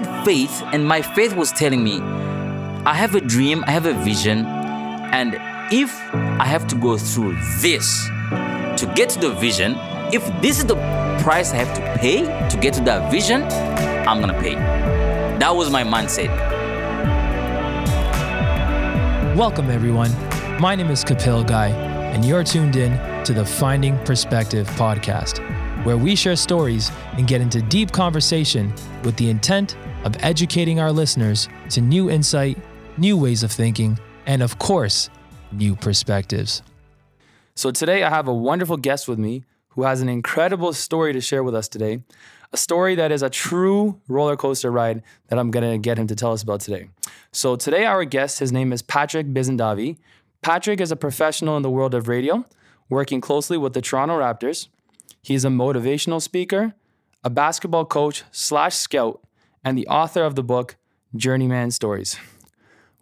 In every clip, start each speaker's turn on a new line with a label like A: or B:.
A: had faith, and my faith was telling me, I have a dream, I have a vision, and if I have to go through this to get to the vision, if this is the price I have to pay to get to that vision, I'm gonna pay. That was my mindset.
B: Welcome, everyone. My name is Kapil Guy, and you're tuned in to the Finding Perspective podcast, where we share stories and get into deep conversation with the intent of educating our listeners to new insight, new ways of thinking, and of course, new perspectives. So, today I have a wonderful guest with me who has an incredible story to share with us today. A story that is a true roller coaster ride that I'm gonna get him to tell us about today. So, today our guest, his name is Patrick Bizindavyi. Patrick is a professional in the world of radio, working closely with the Toronto Raptors. He's a motivational speaker, a basketball coach slash scout, and the author of the book Journeyman Stories.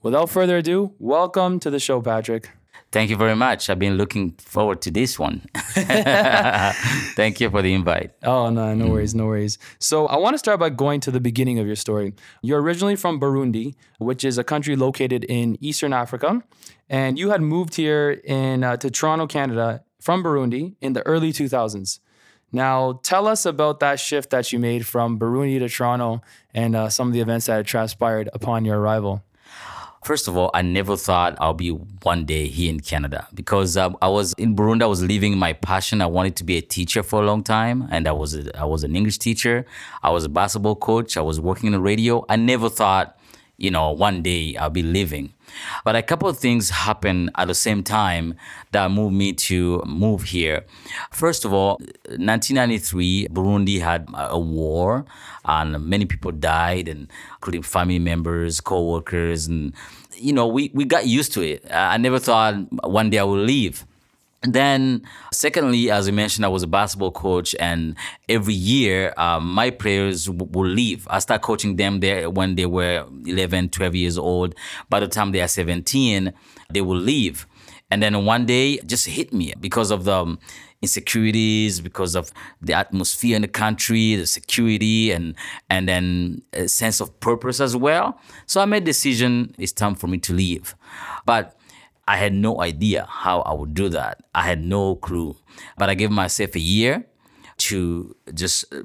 B: Without further ado, welcome to the show, Patrick.
A: Thank you very much. I've been looking forward to this one. Thank you for the invite.
B: Oh, no, no worries, no worries. So, I want to start by going to the beginning of your story. You're originally from Burundi, which is a country located in Eastern Africa, and you had moved here in uh, to Toronto, Canada from Burundi in the early 2000s. Now, tell us about that shift that you made from Burundi to Toronto and uh, some of the events that had transpired upon your arrival.
A: First of all, I never thought I'll be one day here in Canada because um, I was in Burundi. I was living my passion. I wanted to be a teacher for a long time, and I was a, I was an English teacher. I was a basketball coach. I was working in the radio. I never thought, you know, one day I'll be living. But a couple of things happened at the same time that moved me to move here. First of all, 1993, Burundi had a war, and many people died, and including family members, co-workers, and you know, we, we got used to it. I never thought one day I would leave. Then, secondly, as I mentioned, I was a basketball coach, and every year um, my players w- will leave. I start coaching them there when they were 11, 12 years old. By the time they are 17, they will leave. And then one day, just hit me because of the um, insecurities, because of the atmosphere in the country, the security, and and then a sense of purpose as well. So I made decision. It's time for me to leave, but I had no idea how I would do that. I had no clue. But I gave myself a year to just uh,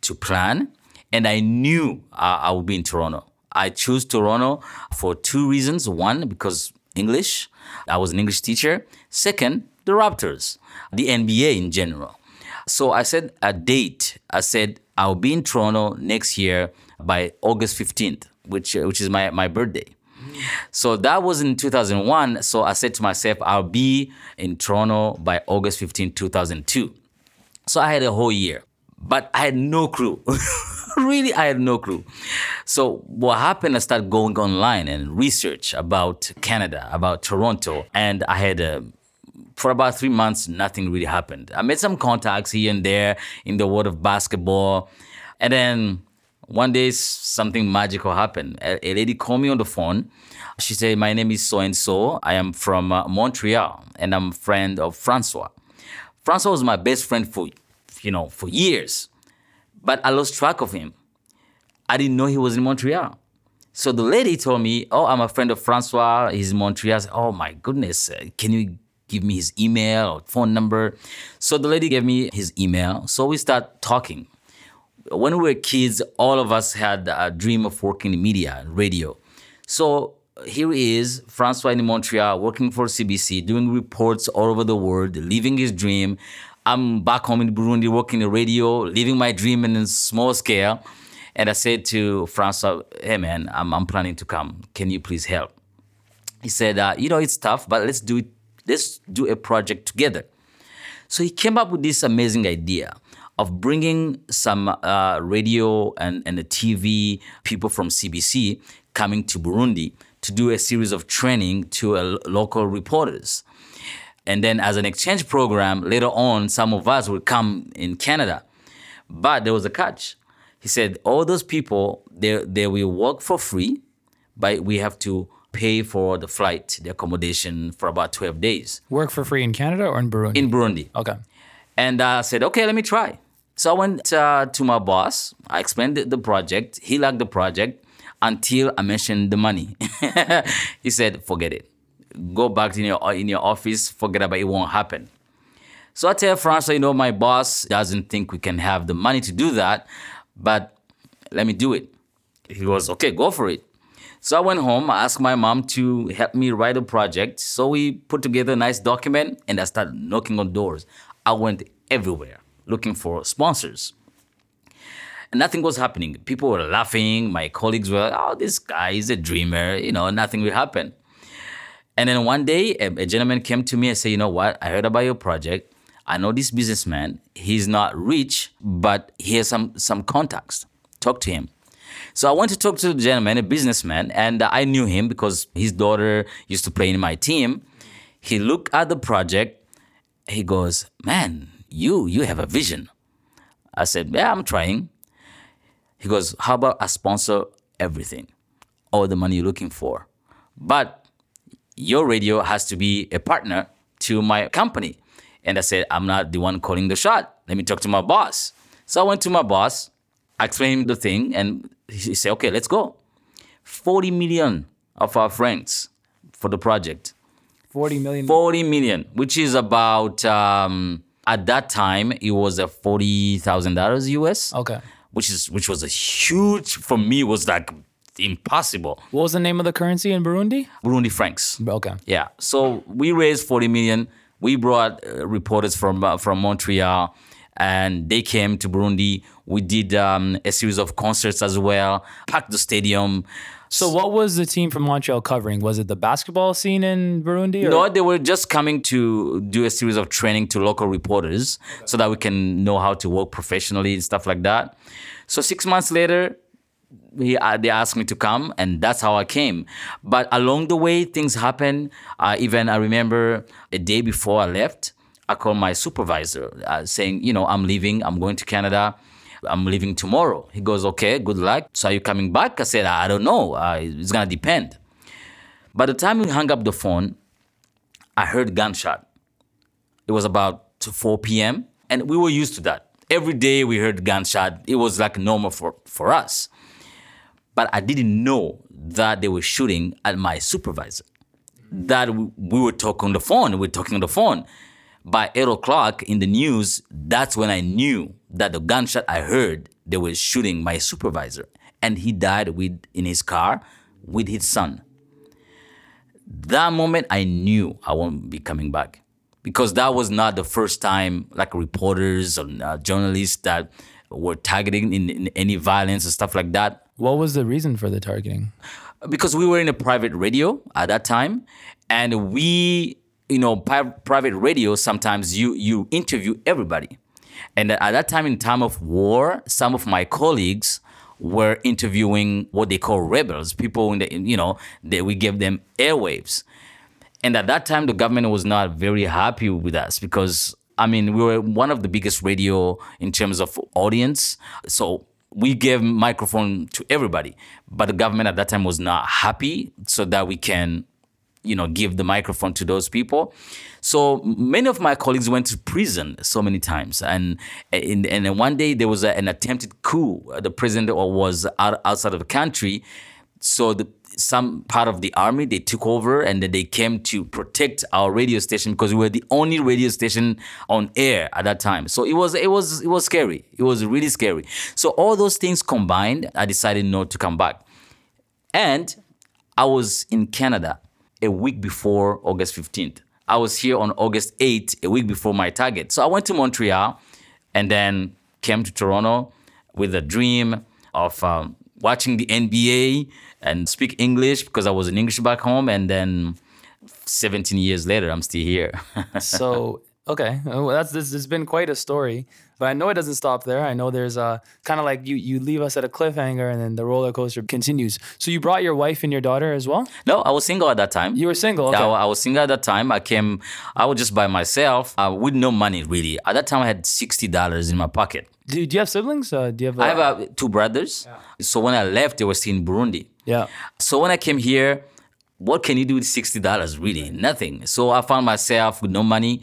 A: to plan, and I knew uh, I would be in Toronto. I chose Toronto for two reasons. One, because English. I was an English teacher. Second, the Raptors, the NBA in general. So I said a date. I said I'll be in Toronto next year by August 15th, which which is my, my birthday. So that was in 2001. So I said to myself, I'll be in Toronto by August 15, 2002. So I had a whole year, but I had no clue. really, I had no clue. So what happened, I started going online and research about Canada, about Toronto, and I had a for about three months, nothing really happened. I made some contacts here and there in the world of basketball. And then one day, something magical happened. A, a lady called me on the phone. She said, My name is so and so. I am from uh, Montreal and I'm a friend of Francois. Francois was my best friend for, you know, for years. But I lost track of him. I didn't know he was in Montreal. So the lady told me, Oh, I'm a friend of Francois. He's in Montreal. Said, oh my goodness. Uh, can you give me his email or phone number? So the lady gave me his email. So we start talking. When we were kids, all of us had a dream of working in media, radio. So here he is, Francois in Montreal, working for CBC, doing reports all over the world, living his dream. I'm back home in Burundi working in radio, living my dream in a small scale. And I said to Francois, hey man, I'm, I'm planning to come. Can you please help? He said, uh, you know, it's tough, but let's do it. Let's do a project together. So he came up with this amazing idea of bringing some uh, radio and, and the TV people from CBC coming to Burundi to do a series of training to uh, local reporters. And then, as an exchange program, later on, some of us would come in Canada. But there was a catch. He said, all those people, they, they will work for free, but we have to pay for the flight, the accommodation for about 12 days.
B: Work for free in Canada or in Burundi?
A: In Burundi.
B: Okay.
A: And I said, okay, let me try. So I went uh, to my boss. I explained the, project. He liked the project until I mentioned the money. he said, "Forget it. Go back in your in your office. Forget about it. It won't happen." So I tell Francois, you know, my boss doesn't think we can have the money to do that, but let me do it. He goes, okay, go for it. So I went home, I asked my mom to help me write a project. So we put together a nice document and I started knocking on doors. I went everywhere looking for sponsors. And nothing was happening. People were laughing. My colleagues were, oh, this guy is a dreamer. You know, nothing will happen. And then one day, a, a gentleman came to me and said, you know what? I heard about your project. I know this businessman. He's not rich, but he has some some contacts. Talk to him. So I went to talk to the gentleman, a businessman, and I knew him because his daughter used to play in my team. He looked at the project. He goes, "Man, you you have a vision." I said, "Yeah, I'm trying." He goes, "How about I sponsor everything, all the money you're looking for, but your radio has to be a partner to my company." And I said, I'm not the one calling the shot. Let me talk to my boss. So I went to my boss, I explained the thing, and he said, okay, let's go. 40 million of our friends for the project.
B: 40 million.
A: 40 million, which is about, um, at that time, it was a $40,000 US.
B: Okay.
A: Which is which was a huge for me was like impossible.
B: What was the name of the currency in Burundi?
A: Burundi francs.
B: Okay.
A: Yeah. So we raised 40 million. We brought uh, reporters from uh, from Montreal, and they came to Burundi. We did um, a series of concerts as well. Packed the stadium.
B: So what was the team from Montreal covering? Was it the basketball scene in Burundi? Or?
A: No, they were just coming to do a series of training to local reporters so that we can know how to work professionally and stuff like that. So six months later, he, uh, they asked me to come, and that's how I came. But along the way, things happened. Uh, even I remember a day before I left, I called my supervisor uh, saying, you know, I'm leaving. I'm going to Canada. I'm leaving tomorrow. He goes, okay, good luck. So are you coming back? I said, I don't know. Uh, it's gonna depend. By the time we hung up the phone, I heard gunshot. It was about 4 p.m. and we were used to that. Every day we heard gunshot. It was like normal for, for us. But I didn't know that they were shooting at my supervisor. That we, we were talking on the phone. We were talking on the phone. By eight o'clock in the news, that's when I knew that the gunshot I heard, they were shooting my supervisor. And he died with in his car with his son. That moment I knew I won't be coming back. Because that was not the first time like reporters or uh, journalists that were targeting in, in any violence and stuff like that
B: What was the reason for the targeting?
A: because we were in a private radio at that time and we you know pri- private radio sometimes you you interview everybody. And at that time in time of war some of my colleagues were interviewing what they call rebels people in the you know that we gave them airwaves. And at that time the government was not very happy with us because i mean we were one of the biggest radio in terms of audience. So we gave microphone to everybody. But the government at that time was not happy so that we can you know give the microphone to those people. So many of my colleagues went to prison so many times. And in, and one day there was a, an attempted coup. The president was out, outside of the country. So the some part of the army they took over and then they came to protect our radio station because we were the only radio station on air at that time. So it was it was it was scary. It was really scary. So all those things combined i decided not to come back. And i was in canada a week before august 15th i was here on august 8th a week before my target. So i went to montreal and then came to toronto with a dream of um, watching the nba and speak english because i was in english back home. And then 17 years later i'm still here.
B: So okay, well, that's this has been quite a story. But I know it doesn't stop there. I know there's a kind of like you you leave us at a cliffhanger and then the roller coaster continues. So you brought your wife and your daughter as well.
A: no i was single at that time
B: You were single. Okay.
A: Yeah, I was single at that time. I came, I was just by myself uh, with no money really. At that time, I had sixty dollars in my pocket.
B: do, do you have siblings? Uh, do you have?
A: I have uh, two brothers. Yeah. So when I left, they were still in Burundi.
B: yeah.
A: So when I came here, what can you do with sixty dollars? Really, nothing. So I found myself with no money,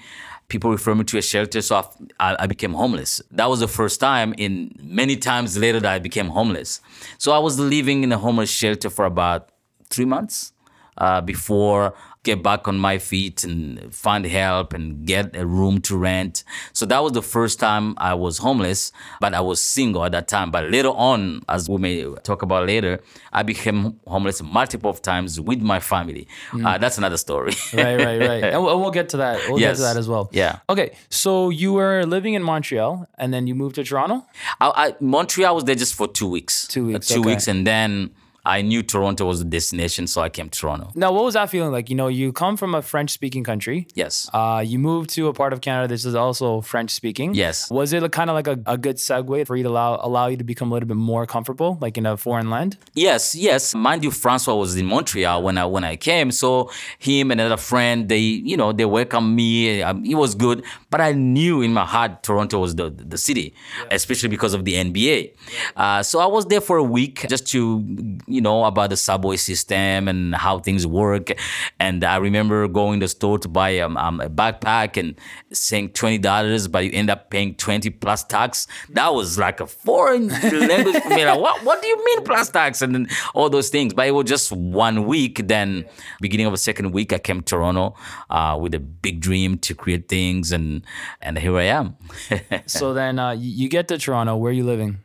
A: people refer me to a shelter, so I, I became homeless. That was the first time. In many times later, that I became homeless. So I was living in a homeless shelter for about three months uh, before get back on my feet and find help and get a room to rent. So that was the first time I was homeless, but I was single at that time. But later on, as we may talk about later, I became homeless multiple times with my family. Mm. Uh, that's another story.
B: right, right, right. And we'll, get to that. We'll yes. get to that as well.
A: Yeah.
B: Okay. So you were living in Montreal and then you moved to Toronto?
A: I, I Montreal was there just for two weeks.
B: Two weeks.
A: Uh, two okay. weeks. And then I knew Toronto was the destination, so I came to Toronto.
B: Now, what was that feeling like? You know, you come from a French speaking country.
A: Yes.
B: Uh, you moved to a part of Canada that is also French speaking.
A: Yes.
B: Was it kind of like a, a good segue for you to allow allow you to become a little bit more comfortable, like in a foreign land?
A: Yes, yes. Mind you, Francois was in Montreal when I when I came, so him and another friend, they you know they welcomed me. Um, it was good, but I knew in my heart Toronto was the the city, yeah. especially because of the NBA. Uh, so I was there for a week just to you know about the subway system and how things work. And I remember going to the store to buy um, um, a backpack and saying twenty dollars, but you end up paying twenty plus tax. That was like a foreign language for me. Like, what what do you mean plus tax and all those things? But it was just one week. Then beginning of the second week, I came to Toronto uh, with a big dream to create things, and and here I am.
B: so then uh, you get to Toronto. Where are you living?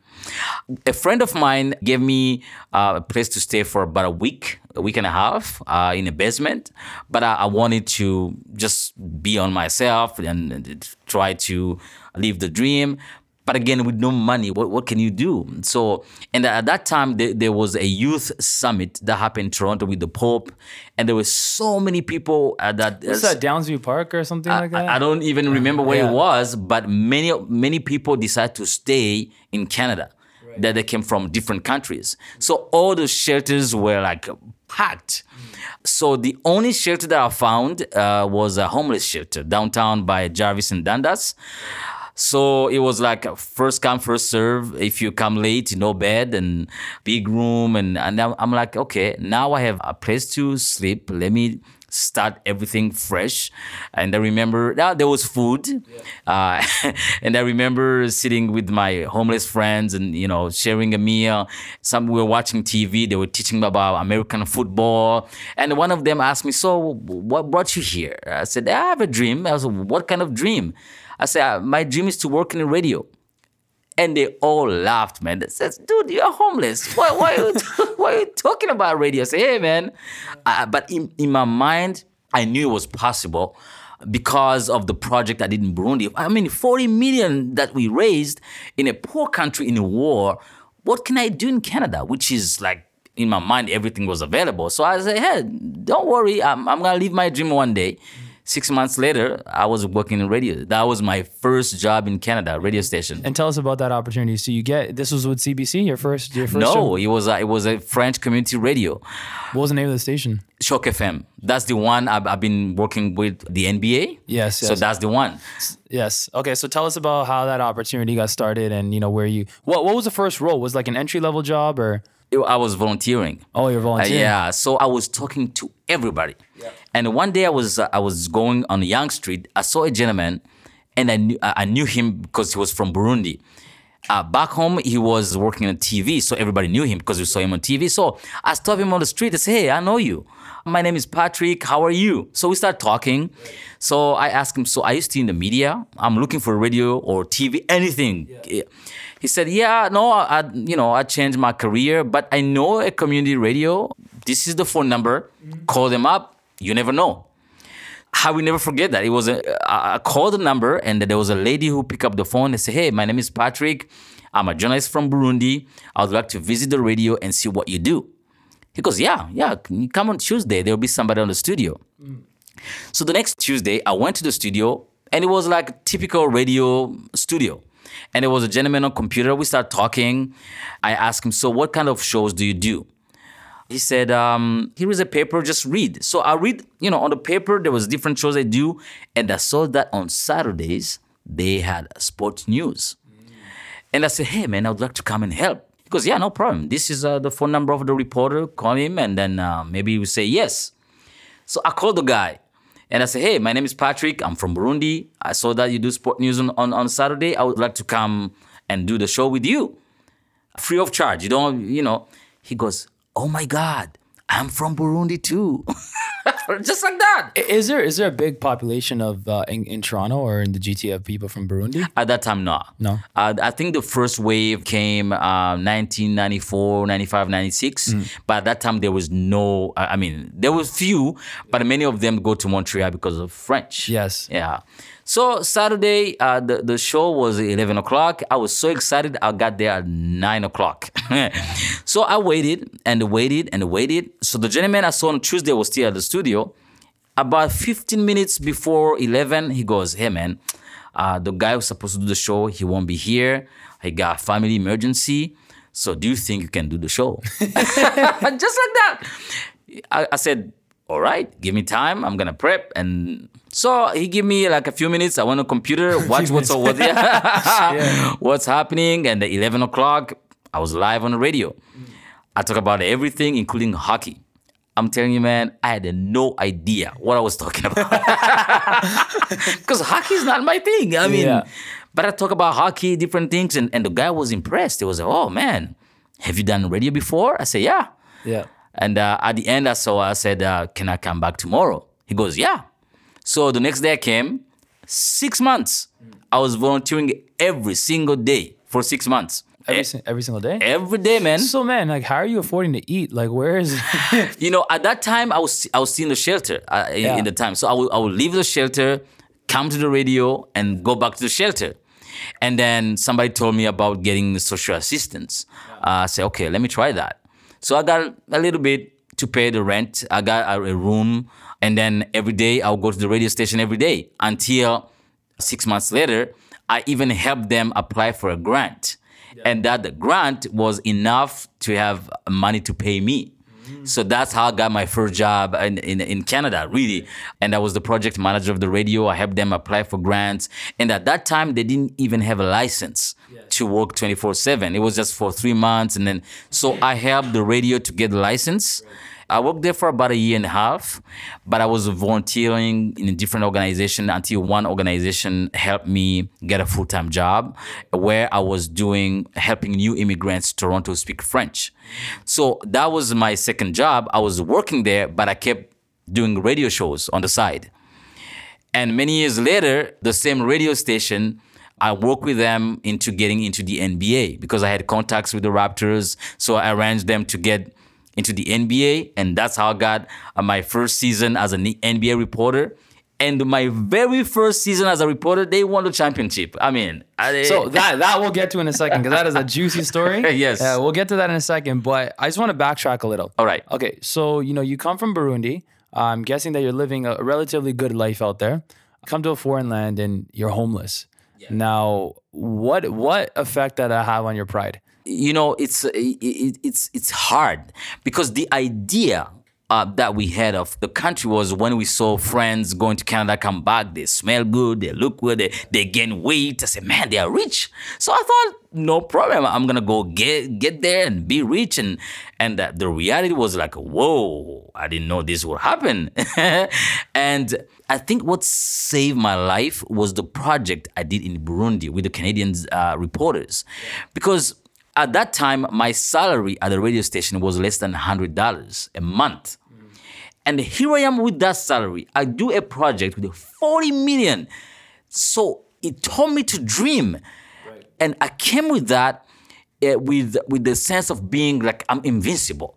A: A friend of mine gave me uh, a place to stay for about a week, a week and a half uh, in a basement. But I, I, wanted to just be on myself and, and try to live the dream. But again, with no money, what, what can you do? So, and at that time, there, there, was a youth summit that happened in Toronto with the Pope, and there were so many people at that.
B: Was that Downsview Park or something
A: I,
B: like that?
A: I don't even remember where yeah. it was, but many many people decided to stay in Canada. Right. That they came from different countries. So all the shelters were like packed. So the only shelter that I found uh, was a homeless shelter downtown by Jarvis and Dundas. So it was like first come, first serve. If you come late, no bed and big room. And, and I'm like, okay, now I have a place to sleep. Let me start everything fresh. And I remember yeah, there was food, yeah. uh, and I remember sitting with my homeless friends and you know sharing a meal. Some we were watching TV. They were teaching me about American football, and one of them asked me, "So, what brought you here?" I said, "I have a dream." I was, "What kind of dream?" I said, uh, my dream is to work in the radio. And they all laughed, man. They said, dude, you're homeless. Why, why, are, you, why are you talking about radio? I said, hey, man. Uh, but in, in my mind, I knew it was possible because of the project I did in Burundi. I mean, 40 million that we raised in a poor country in a war. What can I do in Canada? Which is like, in my mind, everything was available. So I said, hey, don't worry. I'm, I'm going to live my dream one day six months later, I was working in radio. That was my first job in Canada, radio station.
B: And tell us about that opportunity. So you get this was with CBC, your first, your first.
A: No, job? it was a, it was a French community radio.
B: What was the name of the station?
A: CHOQ FM. That's the one I've, I've been working with the NBA.
B: Yes, yes.
A: So that's the one.
B: Yes. Okay. So tell us about how that opportunity got started, and you know where you. What What was the first role? Was like an entry level job or?
A: I was volunteering.
B: Oh, you're volunteering.
A: Uh, yeah. So I was talking to everybody. Yeah. And one day I was uh, I was going on Yonge Street. I saw a gentleman, and I knew I knew him because he was from Burundi. Uh, back home, he was working on TV, so everybody knew him because we saw him on TV. So I stopped him on the street and said, "Hey, I know you. My name is Patrick. How are you?" So we start talking. So I asked him, "So are you still in the media? I'm looking for radio or TV, anything." Yeah. He said, "Yeah, no, I, you know, I changed my career, but I know a community radio. This is the phone number. Mm-hmm. Call them up. You never know." How we never forget that it was a I called number and there was a lady who picked up the phone and said, "Hey, my name is Patrick. I'm a journalist from Burundi. I would like to visit the radio and see what you do." He goes, "Yeah, yeah. Come on Tuesday. There'll be somebody on the studio." Mm. So the next Tuesday, I went to the studio and it was like typical radio studio. And there was a gentleman on computer. We started talking. I asked him, so what kind of shows do you do? He said, um, here is a paper, just read. So I read, you know, on the paper, there was different shows I do. And I saw that on Saturdays, they had sports news. And I said, hey, man, I would like to come and help. He goes, yeah, no problem. This is uh, the phone number of the reporter. Call him and then uh, maybe we say yes. So I called the guy And I said, hey, my name is Patrick. I'm from Burundi. I saw that you do sport news on, on, on Saturday. I would like to come and do the show with you. Free of charge. You don't, you know. He goes, oh my God, I'm from Burundi too. Just like that.
B: Is there is there a big population of uh, in, in Toronto or in the GTA of people from Burundi?
A: At that time, no.
B: No.
A: Uh, I think the first wave came uh, 1994, 95, 96.
B: Mm.
A: But at that time, there was no, I I mean, there was few, but many of them go to Montreal because of French.
B: Yes.
A: Yeah. So Saturday, uh, the, the show was 11 o'clock. I was so excited. I got there at 9 o'clock. so I waited and waited and waited. So the gentleman I saw on Tuesday was still at the studio. About 15 minutes before 11, he goes, Hey, man, uh, the guy who's supposed to do the show, he won't be here. He got a family emergency. So do you think you can do the show? Just like that. I, I said, all right, give me time. I'm gonna prep. And so he gave me like a few minutes. I went on computer, watch what's what, what's happening. And at 11 o'clock, I was live on the radio. I talk about everything, including hockey. I'm telling you, man, I had no idea what I was talking about. Because hockey is not my thing. I mean,
B: Yeah.
A: but I talk about hockey, different things, and, and the guy was impressed. He was like, oh man, have you done radio before? I said, yeah.
B: Yeah.
A: And uh, at the end, I saw, I said, uh, can I come back tomorrow? He goes, yeah. So the next day I came, six months. I was volunteering every single day for six months.
B: Every,
A: E-
B: every single day.
A: every day, man.
B: So man, like, how are you affording to eat? Like, where is?
A: You know, at that time, I was I was still in the shelter uh, in,
B: Yeah.
A: in the time. So I would, I would leave the shelter, come to the radio, and go back to the shelter. And then somebody told me about getting the social assistance. Uh, I said, okay, let me try that. So I got a little bit to pay the rent. I got a, a room, and then every day I'll go to the radio station every day until six months later, I even helped them apply for a grant. And that the grant was enough to have money to pay me. Mm. So that's how I got my first job in, in, in Canada, really. And I was the project manager of the radio. I helped them apply for grants. And at that time, they didn't even have a license to work 24 7. It was just for three months. And then, so I helped the radio to get the license. I worked there for about a year and a half, but I was volunteering in a different organization until one organization helped me get a full time job where I was doing helping new immigrants to Toronto speak French. So that was my second job. I was working there, but I kept doing radio shows on the side. And many years later, the same radio station, I worked with them into getting into the NBA because I had contacts with the Raptors. So I arranged them to get into the NBA. And that's how I got uh, my first season as an NBA reporter. And my very first season as a reporter, they won the championship. I mean, I,
B: So that that we'll get to in a second because that is a juicy story.
A: Yes.
B: Yeah, we'll get to that in a second. But I just want to backtrack a little.
A: All right.
B: Okay, so you know you come from Burundi. I'm guessing that you're living a relatively good life out there. Come to a foreign land and you're homeless. Now, what what effect did that have on your pride?
A: You know it's it, it, it's it's hard because the idea uh, that we had of the country was when we saw friends going to Canada come back, they smell good, they look good, they, they gain weight. I said, man, they are rich. So I thought, no problem. I'm gonna go get get there and be rich. And and uh, the reality was like, whoa, I didn't know this would happen. and I think what saved my life was the project I did in Burundi with the Canadian uh, reporters, because at that time, my salary at the radio station was less than $100 a month. And here I am with that salary. I do a project with 40 million. So it taught me to dream. And I came with that uh, with, with the sense of being like I'm invincible.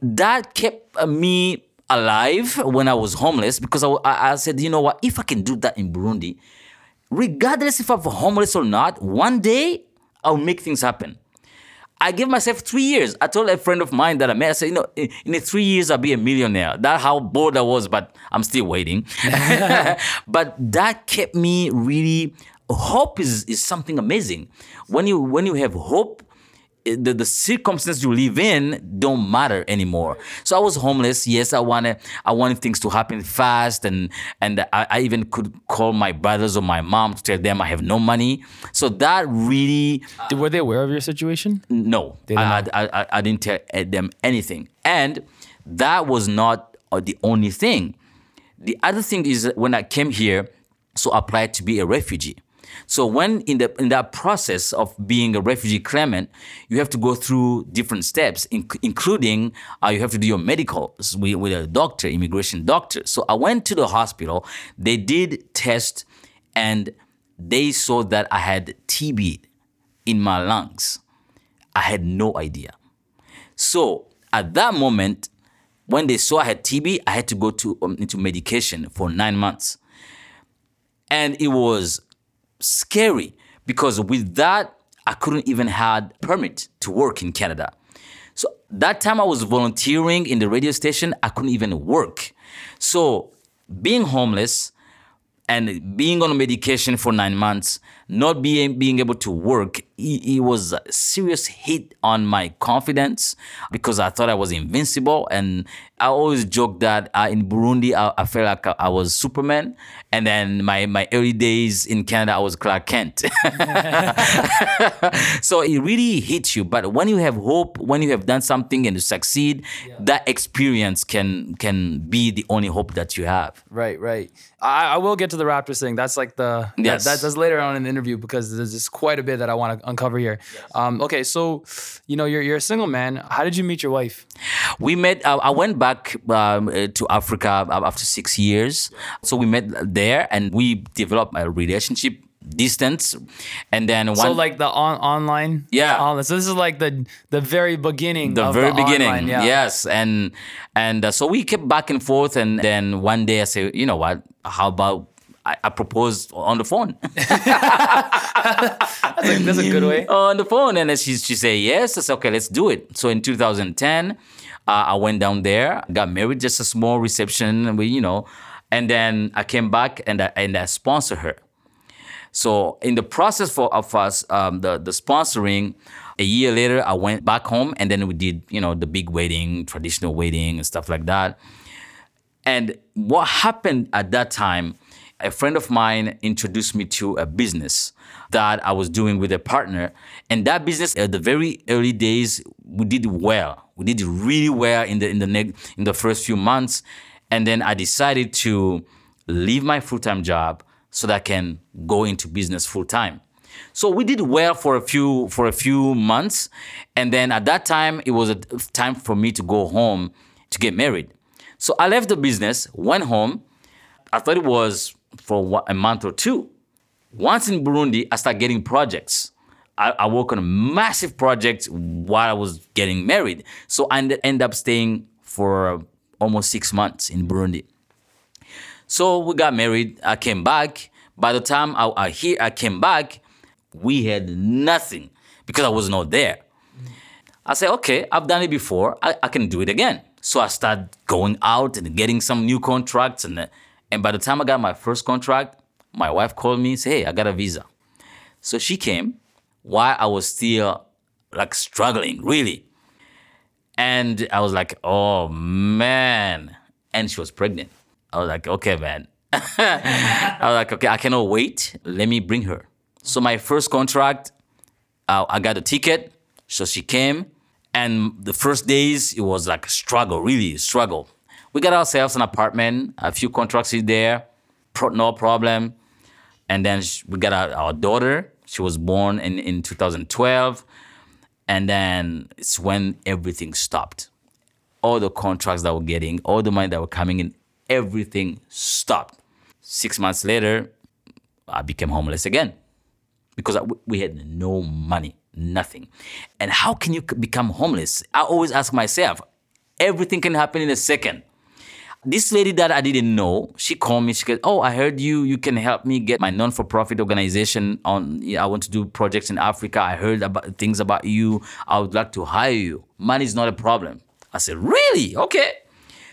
A: That kept uh, me alive when I was homeless because I I said, you know what, if I can do that in Burundi, regardless if I'm homeless or not, one day I'll make things happen. I gave myself three years. I told a friend of mine that I met, I said, you know, in, in three years I'll be a millionaire. That's how bold I was, but I'm still waiting. but that kept me really. Hope is, is something amazing. When you when you have hope, the, the circumstances you live in don't matter anymore. So I was homeless. Yes, I wanted I wanted things to happen fast, and and I, I even could call my brothers or my mom to tell them I have no money. So that really
B: Were they aware of your situation?
A: no, I, I, I, I didn't tell them anything. And that was not uh, the only thing. The other thing is when I came here, so I applied to be a refugee. So when in the in that process of being a refugee claimant, you have to go through different steps, inc- including uh, you have to do your medicals with, with a doctor, immigration doctor. So I went to the hospital. They did test, and they saw that I had TB in my lungs. I had no idea. So at that moment, when they saw I had TB, I had to go to um, into medication for nine months, and it was scary because with that I couldn't even had permit to work in Canada. So that time I was volunteering in the radio station, I couldn't even work. So being homeless and being on medication for nine months, not being being able to work, it, it, was a serious hit on my confidence because I thought I was invincible. And I always joke that uh, in Burundi, I, I felt like I, was Superman, and then my my early days in Canada, I was Clark Kent. so it really hits you. But when you have hope, when you have done something and you succeed, yeah. that experience can can be the only hope that you have.
B: Right, right. I, I will get to the Raptors thing. That's like the yes. That, that's later on in the interview because there's just quite a bit that I want to uncover here. Yes. Um, okay, so you know you're you're a single man. How did you meet your wife?
A: We met. Uh, I went back um, uh, to Africa after six years. So we met there and we developed a relationship distance and then one,
B: so like the on, online
A: yeah
B: online. so this is like the the very beginning
A: the very the beginning online, yeah. yes and and uh, so we kept back and forth and then one day i said you know what how about I, I proposed on the phone. that's,
B: a, that's, a, good way.
A: On the phone, and she she said yes. I said okay, let's do it. So in 2010, uh, I went down there, got married, just a small reception, we you know, and then I came back and I, and I sponsored her. So in the process for of us um, the the sponsoring, a year later I went back home and then we did you know the big wedding, traditional wedding and stuff like that. And what happened at that time a friend of mine introduced me to a business that I was doing with a partner. And that business, at the very early days, we did well. We did really well in the in the in the first few months, and then I decided to leave my full time job so that I can go into business full time. So we did well for a few for a few months, and then at that time it was a time for me to go home to get married. So I left the business, went home. I thought it was for a month or two. Once in Burundi, I started getting projects. I, I work on a massive project while I was getting married. So I end up staying for almost six months in Burundi. So we got married. I came back. By the time I, I here I came back, we had nothing because I was not there. I said, okay, I've done it before. I, I can do it again. So I started going out and getting some new contracts and uh, and by the time I got my first contract, my wife called me and said, Hey, I got a visa. So she came while I was still like struggling, really. And I was like, Oh man. And she was pregnant. I was like, Okay, man. I was like, Okay, I cannot wait. Let me bring her. So my first contract, uh, I got a ticket. So she came. And the first days, it was like a struggle, really a struggle. We got ourselves an apartment, a few contracts in there, no problem. And then we got our, our daughter. She was born in, in 2012. And then it's when everything stopped. All the contracts that we're getting, all the money that were coming in, everything stopped. Six months later, I became homeless again because we had no money, nothing. And how can you become homeless? I always ask myself, everything can happen in a second this lady that I didn't know, she called me. She said, "Oh, I heard you. You can help me get my non-for-profit organization on. I want to do projects in Africa. I heard about things about you. I would like to hire you. Money is not a problem." I said, "Really? Okay."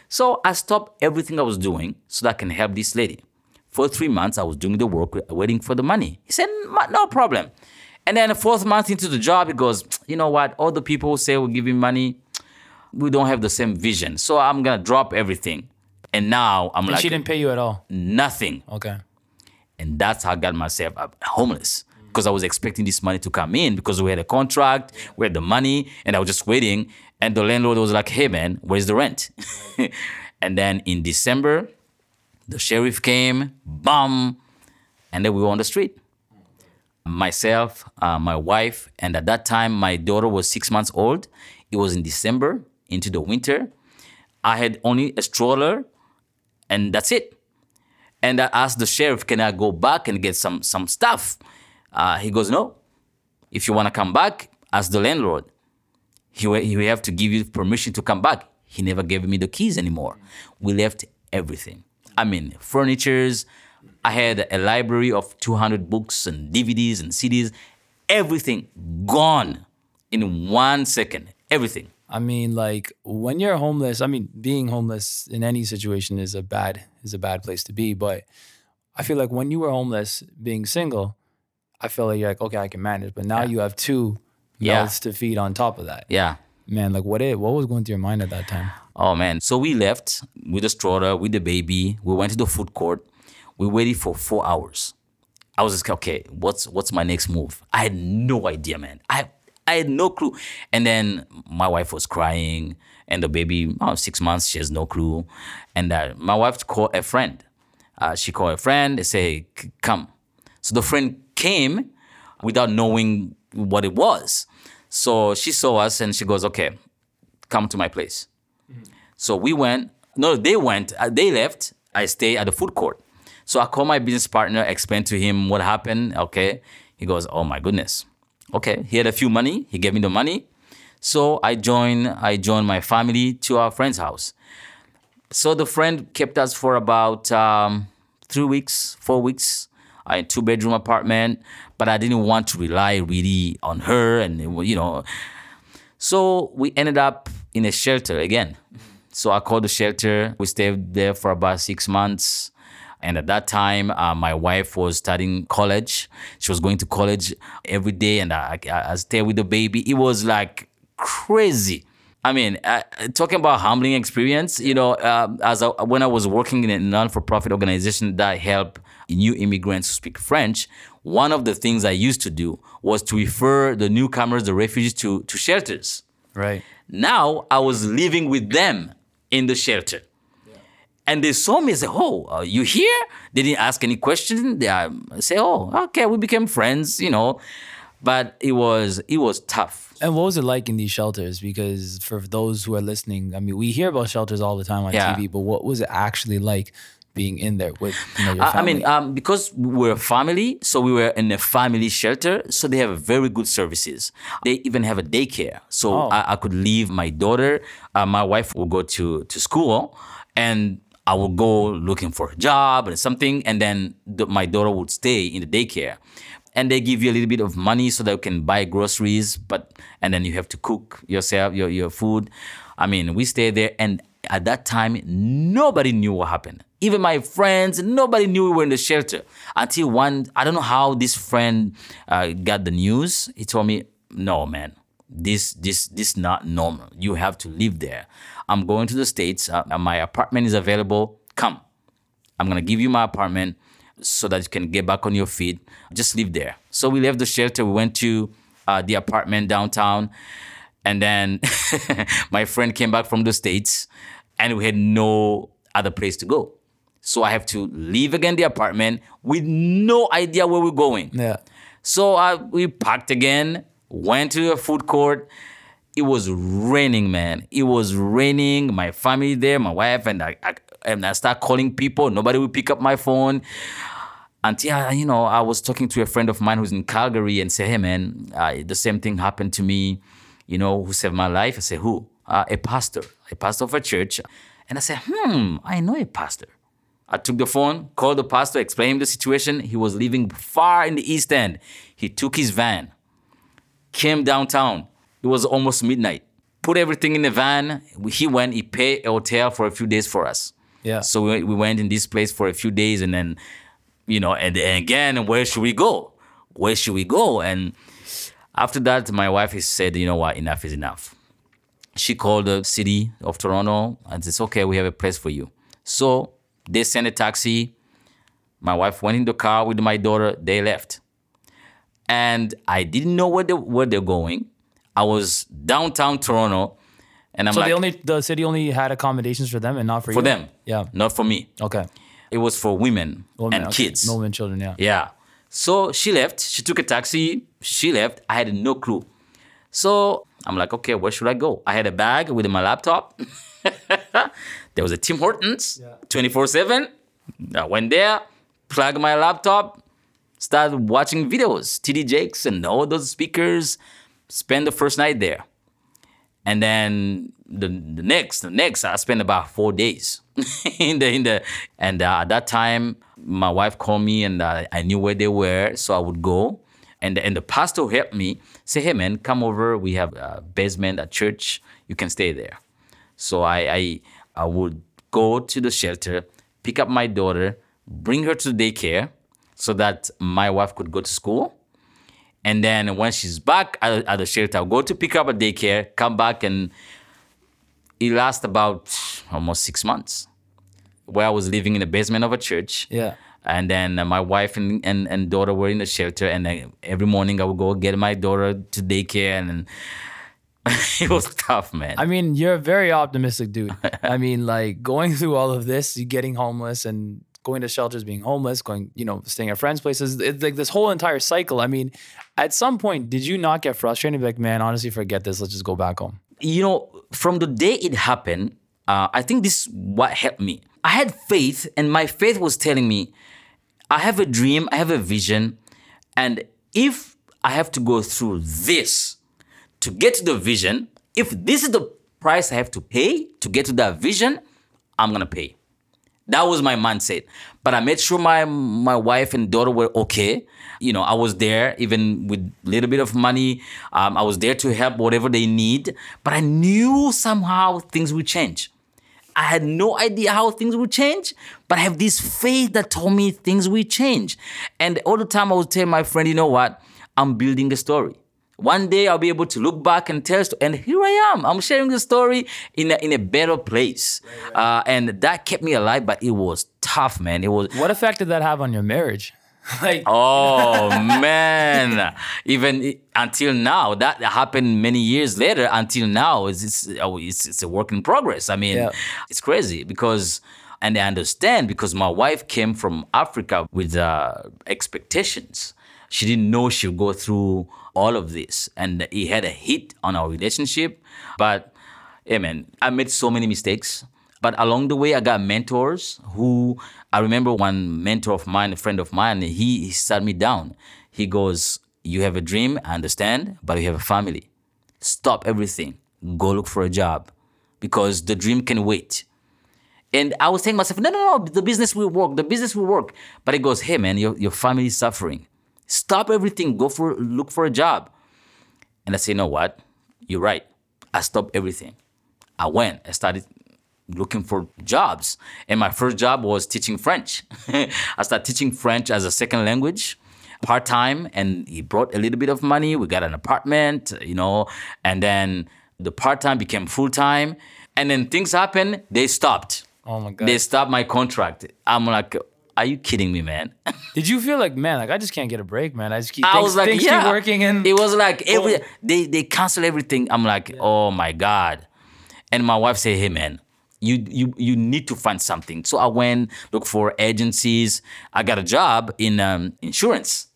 A: So I stopped everything I was doing so that I can help this lady. For three months, I was doing the work, waiting for the money. He said, mm, "No problem." And then the fourth month into the job, he goes, "You know what? All the people who say we're giving money." We don't have the same vision. So I'm gonna drop everything and now I'm
B: and
A: like,
B: she didn't pay you at all.
A: Nothing.
B: Okay.
A: And that's how I got myself homeless because I was expecting this money to come in because we had a contract, we had the money, and I was just waiting. And the landlord was like, "Hey man, where's the rent?" and then in December, The sheriff came, bam, and then we were on the street. Myself, uh, my wife, and at that time my daughter was six months old. It was in December into the winter. I had only a stroller, and that's it. And I asked the sheriff, "Can I go back and get some some stuff?" Uh, he goes, "No. If you want to come back, ask the landlord. He will, he will have to give you permission to come back." He never gave me the keys anymore. We left everything. I mean, furnitures. I had a library of 200 books and DVDs and CDs. Everything gone in one second. Everything.
B: I mean, like when you're homeless, I mean, being homeless in any situation is a bad is a bad place to be. But I feel like when you were homeless, being single, I feel like you're like, okay, I can manage. But now you have two
A: Yeah.
B: mouths to feed on top of that.
A: Yeah.
B: Man, like what it what was going through your mind at that time?
A: Oh man. So we left with the stroller, with the baby. We went to the food court. We waited for four hours. I was just okay, what's what's my next move? I had no idea, man. I I had no clue. And then my wife was crying, and the baby, oh, six months, she has no clue. And uh, my wife called a friend. Uh, she called a friend. They say, "Hey, come. So the friend came without knowing what it was. So she saw us and she goes, okay, come to my place. So we went. No, they went. uh, They left. I stay at the food court. So I call my business partner, explain to him what happened. Okay. He goes, oh my goodness. Okay. He had a few money. He gave me the money. So I joined. I joined my family to our friend's house. So the friend kept us for about um, three weeks, four weeks, I in two bedroom apartment. But I didn't want to rely really on her, and you know. So we ended up in a shelter again. So I called the shelter. We stayed there for about six months. And at that time, uh, my wife was studying college. She was going to college every day, and I, I, I stayed with the baby. It was like crazy. I mean, uh, talking about humbling experience, you know, uh, as I, when I was working in a non-for-profit organization that help new immigrants who speak French, one of the things I used to do was to refer the newcomers, the refugees, to to shelters.
B: Right.
A: Now I was living with them in the shelter. And they saw me and said, Oh, uh, you here? They didn't ask any questions. They uh, say, Oh, okay, we became friends, you know. But it was it was tough.
B: And what was it like in these shelters? Because for those who are listening, I mean, we hear about shelters all the time on
A: Yeah.
B: TV, but what was it actually like being in there with you know, your
A: I, I mean, um, because we're a family, so we were in a family shelter, so they have very good services. They even have a daycare, so
B: Oh.
A: I, I could leave my daughter. Uh, my wife will go to to school, and I would go looking for a job or something, and then the, my daughter would stay in the daycare. And they give you a little bit of money so that you can buy groceries, but and then you have to cook yourself your your food. I mean, we stayed there, and at that time, nobody knew what happened. Even my friends, nobody knew we were in the shelter until one. I don't know how this friend uh, got the news. He told me, "No, man, this this this not normal. You have to live there. I'm going to the states. Uh, my apartment is available. Come. I'm gonna give you my apartment so that you can get back on your feet. Just live there. So we left the shelter. We went to uh, the apartment downtown, and then my friend came back from the states, and we had no other place to go. So I have to leave again the apartment with no idea where we're going.
B: yeah.
A: So I, we packed again, went to a food court. It was raining, man. It was raining. My family there, my wife, and I, I and I start calling people. Nobody would pick up my phone. Until you know, I was talking to a friend of mine who's in Calgary and said, "Hey, man, uh, the same thing happened to me. You know, who saved my life?" I said, "Who? Uh, a pastor, a pastor of a church." And I said, "Hmm, I know a pastor." I took the phone, called the pastor, explained the situation. He was living far in the East End. He took his van, came downtown. It was almost midnight. Put everything in the van. He went, he paid a hotel for a few days for us.
B: Yeah.
A: So we, we went in this place for a few days and then, you know, and, and again, where should we go? Where should we go? And after that, my wife has said, you know what, enough is enough. She called the city of Toronto and says, okay, we have a place for you. So they sent a taxi. My wife went in the car with my daughter. They left. And I didn't know where they, where they're going. I was downtown Toronto. And I'm like
B: So
A: like,
B: they only the city only had accommodations for them and not for, you?
A: for
B: you?
A: them.
B: Yeah.
A: Not for me.
B: Okay.
A: It was for women
B: Women,
A: and
B: okay.
A: kids.
B: No women, children, yeah.
A: Yeah. So she left. She took a taxi. She left. I had no clue. So I'm like, okay, where should I go? I had a bag with my laptop. there was a Tim Hortons 24 7. I went there, plugged my laptop, started watching videos, TD Jakes and all those speakers. Spent the first night there. And then the, the next, the next, I spent about four days in the in the. And uh, at that time, my wife called me, and uh, I knew where they were, so I would go. And and the pastor helped me say, "Hey man, come over. We have a basement at church. You can stay there." So I I, I would go to the shelter, pick up my daughter, bring her to daycare, so that my wife could go to school. And then when she's back at, at the shelter, I'll go to pick up a daycare, come back, and it lasts about almost six months. Where I was living in the basement of a church.
B: Yeah.
A: And then uh, my wife and, and, and daughter were in the shelter. And every morning I would go get my daughter to daycare. And it was tough, man.
B: I mean, you're a very optimistic dude. I mean, like going through all of this, you getting homeless and going to shelters, being homeless, going, you know, staying at friends' places. It's like this whole entire cycle. I mean, at some point, did you not get frustrated? Be like, man, honestly, forget this. Let's just go back home.
A: you know, from the day it happened, uh, I think this is what helped me. I had faith, and my faith was telling me, I have a dream, I have a vision, and if I have to go through this to get to the vision, if this is the price I have to pay to get to that vision, I'm gonna pay. That was my mindset. But I made sure my my wife and daughter were okay. You know, I was there even with a little bit of money. Um, I was there to help whatever they need. But I knew somehow things would change. I had no idea how things would change, but I have this faith that told me things will change. And all the time I would tell my friend, you know what? I'm building a story. One day I'll be able to look back and tell, and here I am. I'm sharing the story in a, in a better place. Uh, and that kept me alive, but it was tough, man. It was,
B: What effect did that have on your marriage? like,
A: Oh man! Even until now, that happened many years later. Until now, it's it's, oh, it's, it's a work in progress. I mean,
B: Yeah.
A: it's crazy because, and I understand because my wife came from Africa with uh, expectations. She didn't know she'd go through all of this, and it had a hit on our relationship. But, hey man, I made so many mistakes. But along the way, I got mentors who I remember one mentor of mine, a friend of mine, he, he sat me down. He goes, You have a dream, I understand, but you have a family. Stop everything. Go look for a job because the dream can wait. And I was saying myself, no, no, no, the business will work. The business will work. But he goes, hey, man, your, your family is suffering. Stop everything. Go for look for a job. And I say, you know what? You're right. I stopped everything. I went. I started looking for jobs. And my first job was teaching French. I started teaching French as a second language, part time, and he brought a little bit of money. We got an apartment, you know, and then the part time became full time. And then things happened, they stopped.
B: oh my God.
A: They stopped my contract. I'm like, are you kidding me, man?
B: did you feel like, man, like I just can't get a break, man? I just keep,
A: I
B: things,
A: was like,
B: things
A: yeah.
B: keep working and
A: it was like every they they cancel everything. I'm like, oh my god. And my wife said, hey man, you you you need to find something. So I went look for agencies. I got a job in um, insurance.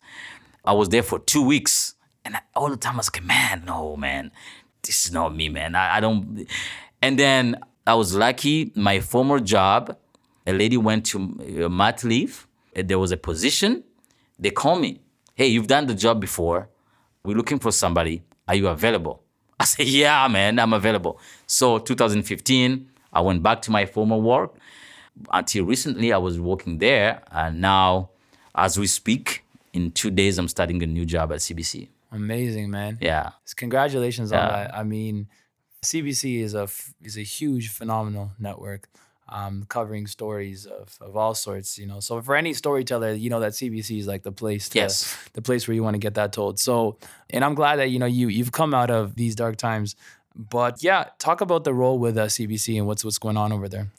A: I was there for two weeks, and I, all the time I was like, man, no man, this is not me, man. I, I don't. And then I was lucky. My former job, a lady went to uh, mat leave. There was a position. They called me. Hey, you've done the job before. We're looking for somebody. Are you available? I said, yeah, man, I'm available. So 2015, I went back to my former work. Until recently, I was working there. And now, as we speak, in two days, I'm starting a new job at CBC.
B: amazing, man.
A: Yeah.
B: Congratulations on
A: Yeah.
B: that. I mean, CBC is a is a huge, phenomenal network, um, covering stories of, of all sorts. You know, so for any storyteller, you know that CBC is like the place. To,
A: Yes.
B: the place where you want to get that told. So, and I'm glad that you know you you've come out of these dark times But yeah, talk about the role with uh, CBC and what's what's going on over there.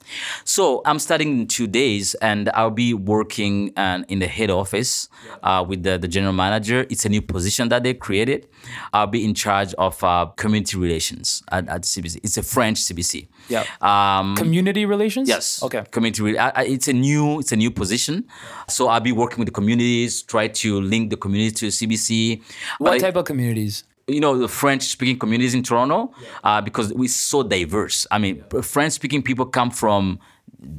A: So I'm starting in two days, and I'll be working uh, in the head office uh, with the, the general manager. It's a new position that they created. I'll be in charge of uh, community relations at, at CBC. It's a French CBC.
B: Yeah.
A: Um,
B: Community relations.
A: Yes.
B: Okay.
A: Community. re- I- I- It's a new. It's a new position. So I'll be working with the communities, try to link the community to CBC.
B: What
A: But,
B: type of communities?
A: You know, the French-speaking communities in Toronto, uh, because we're so diverse. I mean, French-speaking people come from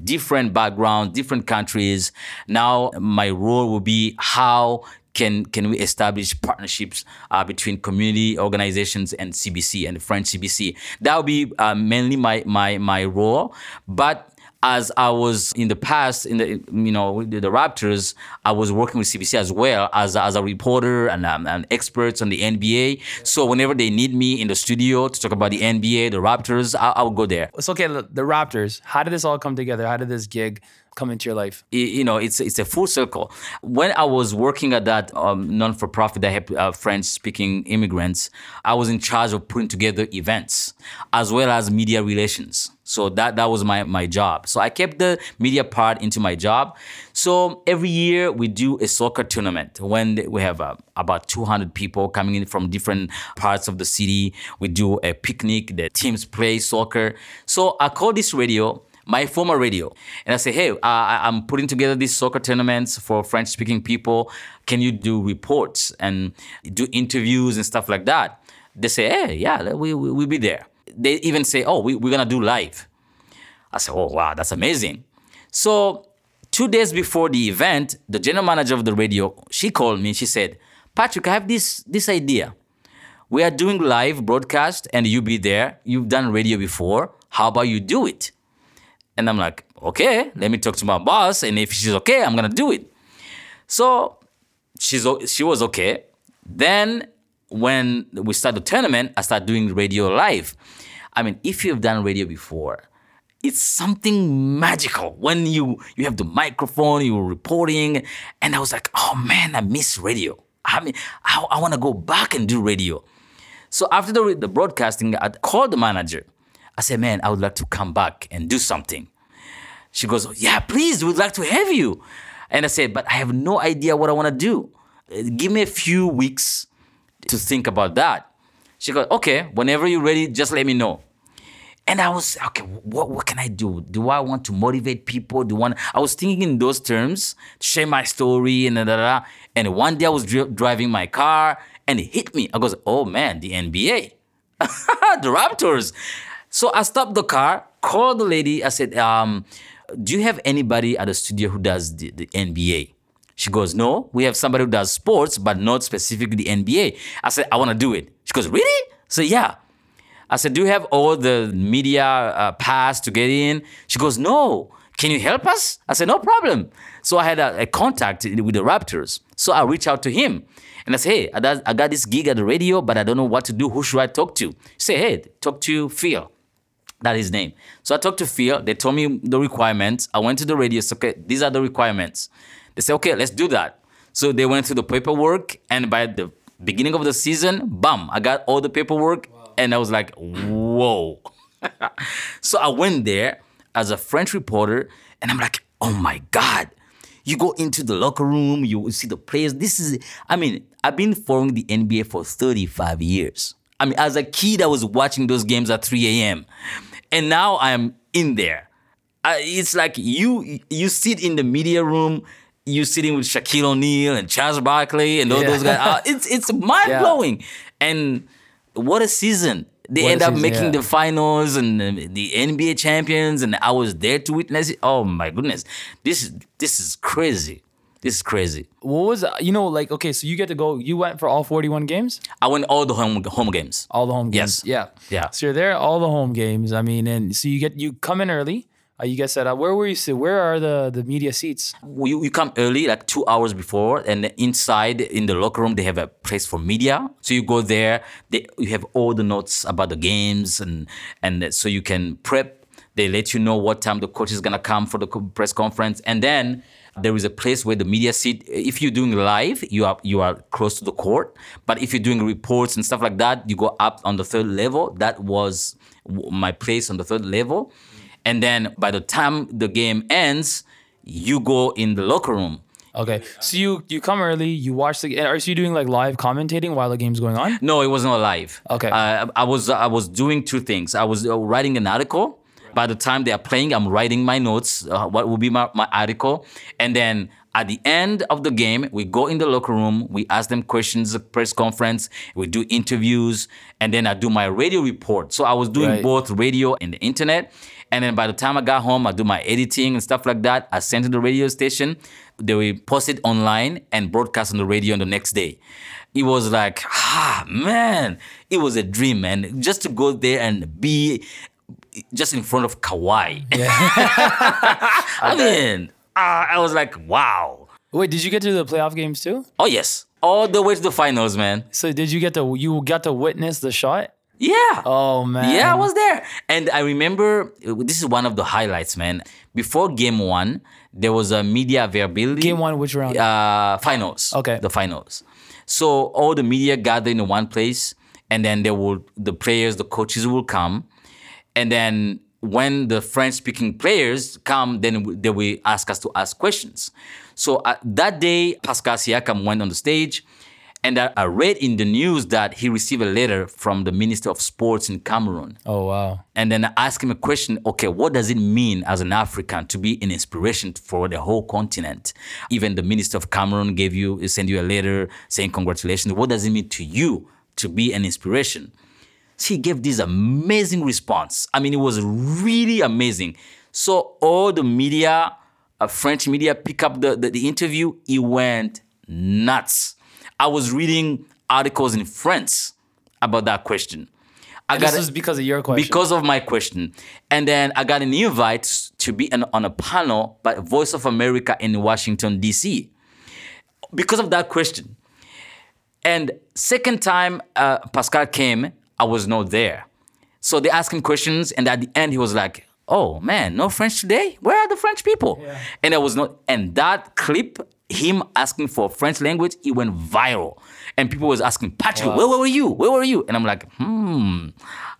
A: different backgrounds, different countries. Now, my role will be how can can we establish partnerships uh, between community organizations and CBC and the French CBC? That will be uh, mainly my my my role, but as I was in the past in the you know with the Raptors, I was working with CBC as well as as a reporter and um, and experts on the NBA. So whenever they need me in the studio to talk about the NBA, the Raptors, I, I will go there.
B: It's okay. look, The Raptors. How did this all come together? How did this gig come into your life?
A: you know, it's it's a full circle. When I was working at that um, non-for-profit that helped uh, French-speaking immigrants, I was in charge of putting together events as well as media relations. So that that was my my job. So I kept the media part into my job. So every year we do a soccer tournament when we have uh, about 200 people coming in from different parts of the city. We do a picnic. The teams play soccer. So I call this radio my former radio. And I say, hey, I- I'm putting together these soccer tournaments for French speaking people. Can you do reports and do interviews and stuff like that? They say, hey, yeah, we, we, we'll be there. They even say, oh, we, we're going to do live. I said, oh, wow, that's amazing. So two days before the event, the general manager of the radio, she called me. She said, Patrick, I have this, this idea. We are doing live broadcast and you'll be there. You've done radio before. How about you do it? And I'm like, okay, let me talk to my boss. And if she's okay, I'm gonna do it. So she's she was okay. Then when we start the tournament, I start doing radio live. I mean, if you've done radio before, it's something magical when you you have the microphone, you're reporting, and I was like, oh man, I miss radio. I mean, I, I want to go back and do radio. So after the, the broadcasting, I called the manager. I said, man, I would like to come back and do something. She goes, yeah, please, we'd like to have you. And I said, but I have no idea what I want to do. Give me a few weeks to think about that. She goes, okay, whenever you're ready, just let me know. And I was okay. What what can I do? Do I want to motivate people? Do I want? I was thinking in those terms, share my story and da, da, da. And one day I was dri- driving my car and it hit me. I goes, oh man, the NBA, the Raptors. So I stopped the car, called the lady. I said, um, do you have anybody at the studio who does the, the NBA? She goes, no, we have somebody who does sports, but not specifically the NBA. I said, I want to do it. She goes, really? So yeah. I said, Do you have all the media uh, pass to get in? She goes, No. Can you help us? I said, No problem. So I had a, a contact with the Raptors. So I reached out to him and I said, Hey, I got, I got this gig at the radio, but I don't know what to do. Who should I talk to? He said, Hey, talk to Phil. That's his name. So I talked to Phil. They told me the requirements. I went to the radio. Okay, these are the requirements. They said, okay, let's do that. So they went through the paperwork, and by the beginning of the season, bam, I got all the paperwork, and I was like, whoa. so I went there as a French reporter, and I'm like, oh my God. You go into the locker room, you see the players. This is, I mean, I've been following the NBA for 35 years. I mean, as a kid, I was watching those games at 3 a.m. And now I am in there. Uh, it's like you you sit in the media room, You're sitting with Shaquille O'Neal and Charles Barkley and all
B: Yeah.
A: those guys. Uh, it's it's mind blowing. And what a season! They
B: What
A: end up
B: season,
A: making
B: yeah.
A: the finals and the NBA champions, and I was there to witness it. Oh my goodness, this is this is crazy. This is crazy.
B: What was you know like okay? So you get to go. You went for all forty-one games,
A: I went all the home home games.
B: all the home games.
A: Yes.
B: Yeah.
A: Yeah.
B: So you're there all the home games. I mean, and so you get you come in early. Uh, you get set up. Where were you sit? Where are the the media seats?
A: you, you come early, like two hours before, and inside in the locker room they have a place for media. So you go there, they you have all the notes about the games, and and so you can prep. They let you know what time the coach is gonna come for the press conference, and then there is a place where the media sit. If you're doing live, you are you are close to the court. But if you're doing reports and stuff like that, you go up on the third level. That was my place on the third level. And then by the time the game ends, you go in the locker room.
B: Okay, so you you come early, you watch the. And are you doing like live commentating while the game's going on?
A: No, it wasn't live.
B: Okay.
A: Uh, I was I was doing two things. I was uh, writing an article. By the time they are playing, I'm writing my notes. Uh, what will be my, my article, and then at the end of the game, we go in the locker room. We ask them questions, press conference. We do interviews, and then I do my radio report. So I was doing
B: Right.
A: both radio and the internet. And then by the time I got home, I do my editing and stuff like that. I sent to the radio station. They will post it online and broadcast on the radio on the next day. It was like, ah, man, it was a dream, man. Just to go there and be just in front of Kawhi. I mean, ah, I was like, wow.
B: Wait, did you get to the playoff games too?
A: Oh, yes. All the way to the finals, man.
B: So did you get to you got to witness the shot?
A: Yeah.
B: Oh man.
A: Yeah, I was there. And I remember this is one of the highlights, man. Before game one, there was a media availability.
B: Game one, which round?
A: Uh, finals.
B: Okay.
A: The finals. So all the media gathered in one place, and then they will the players, the coaches will come, and then when the French-speaking players come, then they will ask us to ask questions. So uh, that day, Pascal Siakam went on the stage, and I, I read in the news that he received a letter from the Minister of Sports in Cameroon.
B: oh wow.
A: And then I asked him a question okay, what does it mean as an African to be an inspiration for the whole continent? Even the Minister of Cameroon gave you, send you a letter saying congratulations. What does it mean to you to be an inspiration? He gave this amazing response. I mean, it was really amazing. So all the media, uh, French media, pick up the, the, the interview. It went nuts. I was reading articles in French about that question. I
B: This
A: got
B: was because of your question.
A: because of my question. And then I got an invite to be an, on a panel by Voice of America in Washington, D.C. Because of that question. And second time uh, Pascal came, I was not there. So they asked him questions, and at the end he was like, "Oh man, no French today? Where are the French people?" And I was not. And that clip, him asking for French language, it went viral, and people was asking, "Patrick, where were you? Where were you?" And I'm like, "Hmm,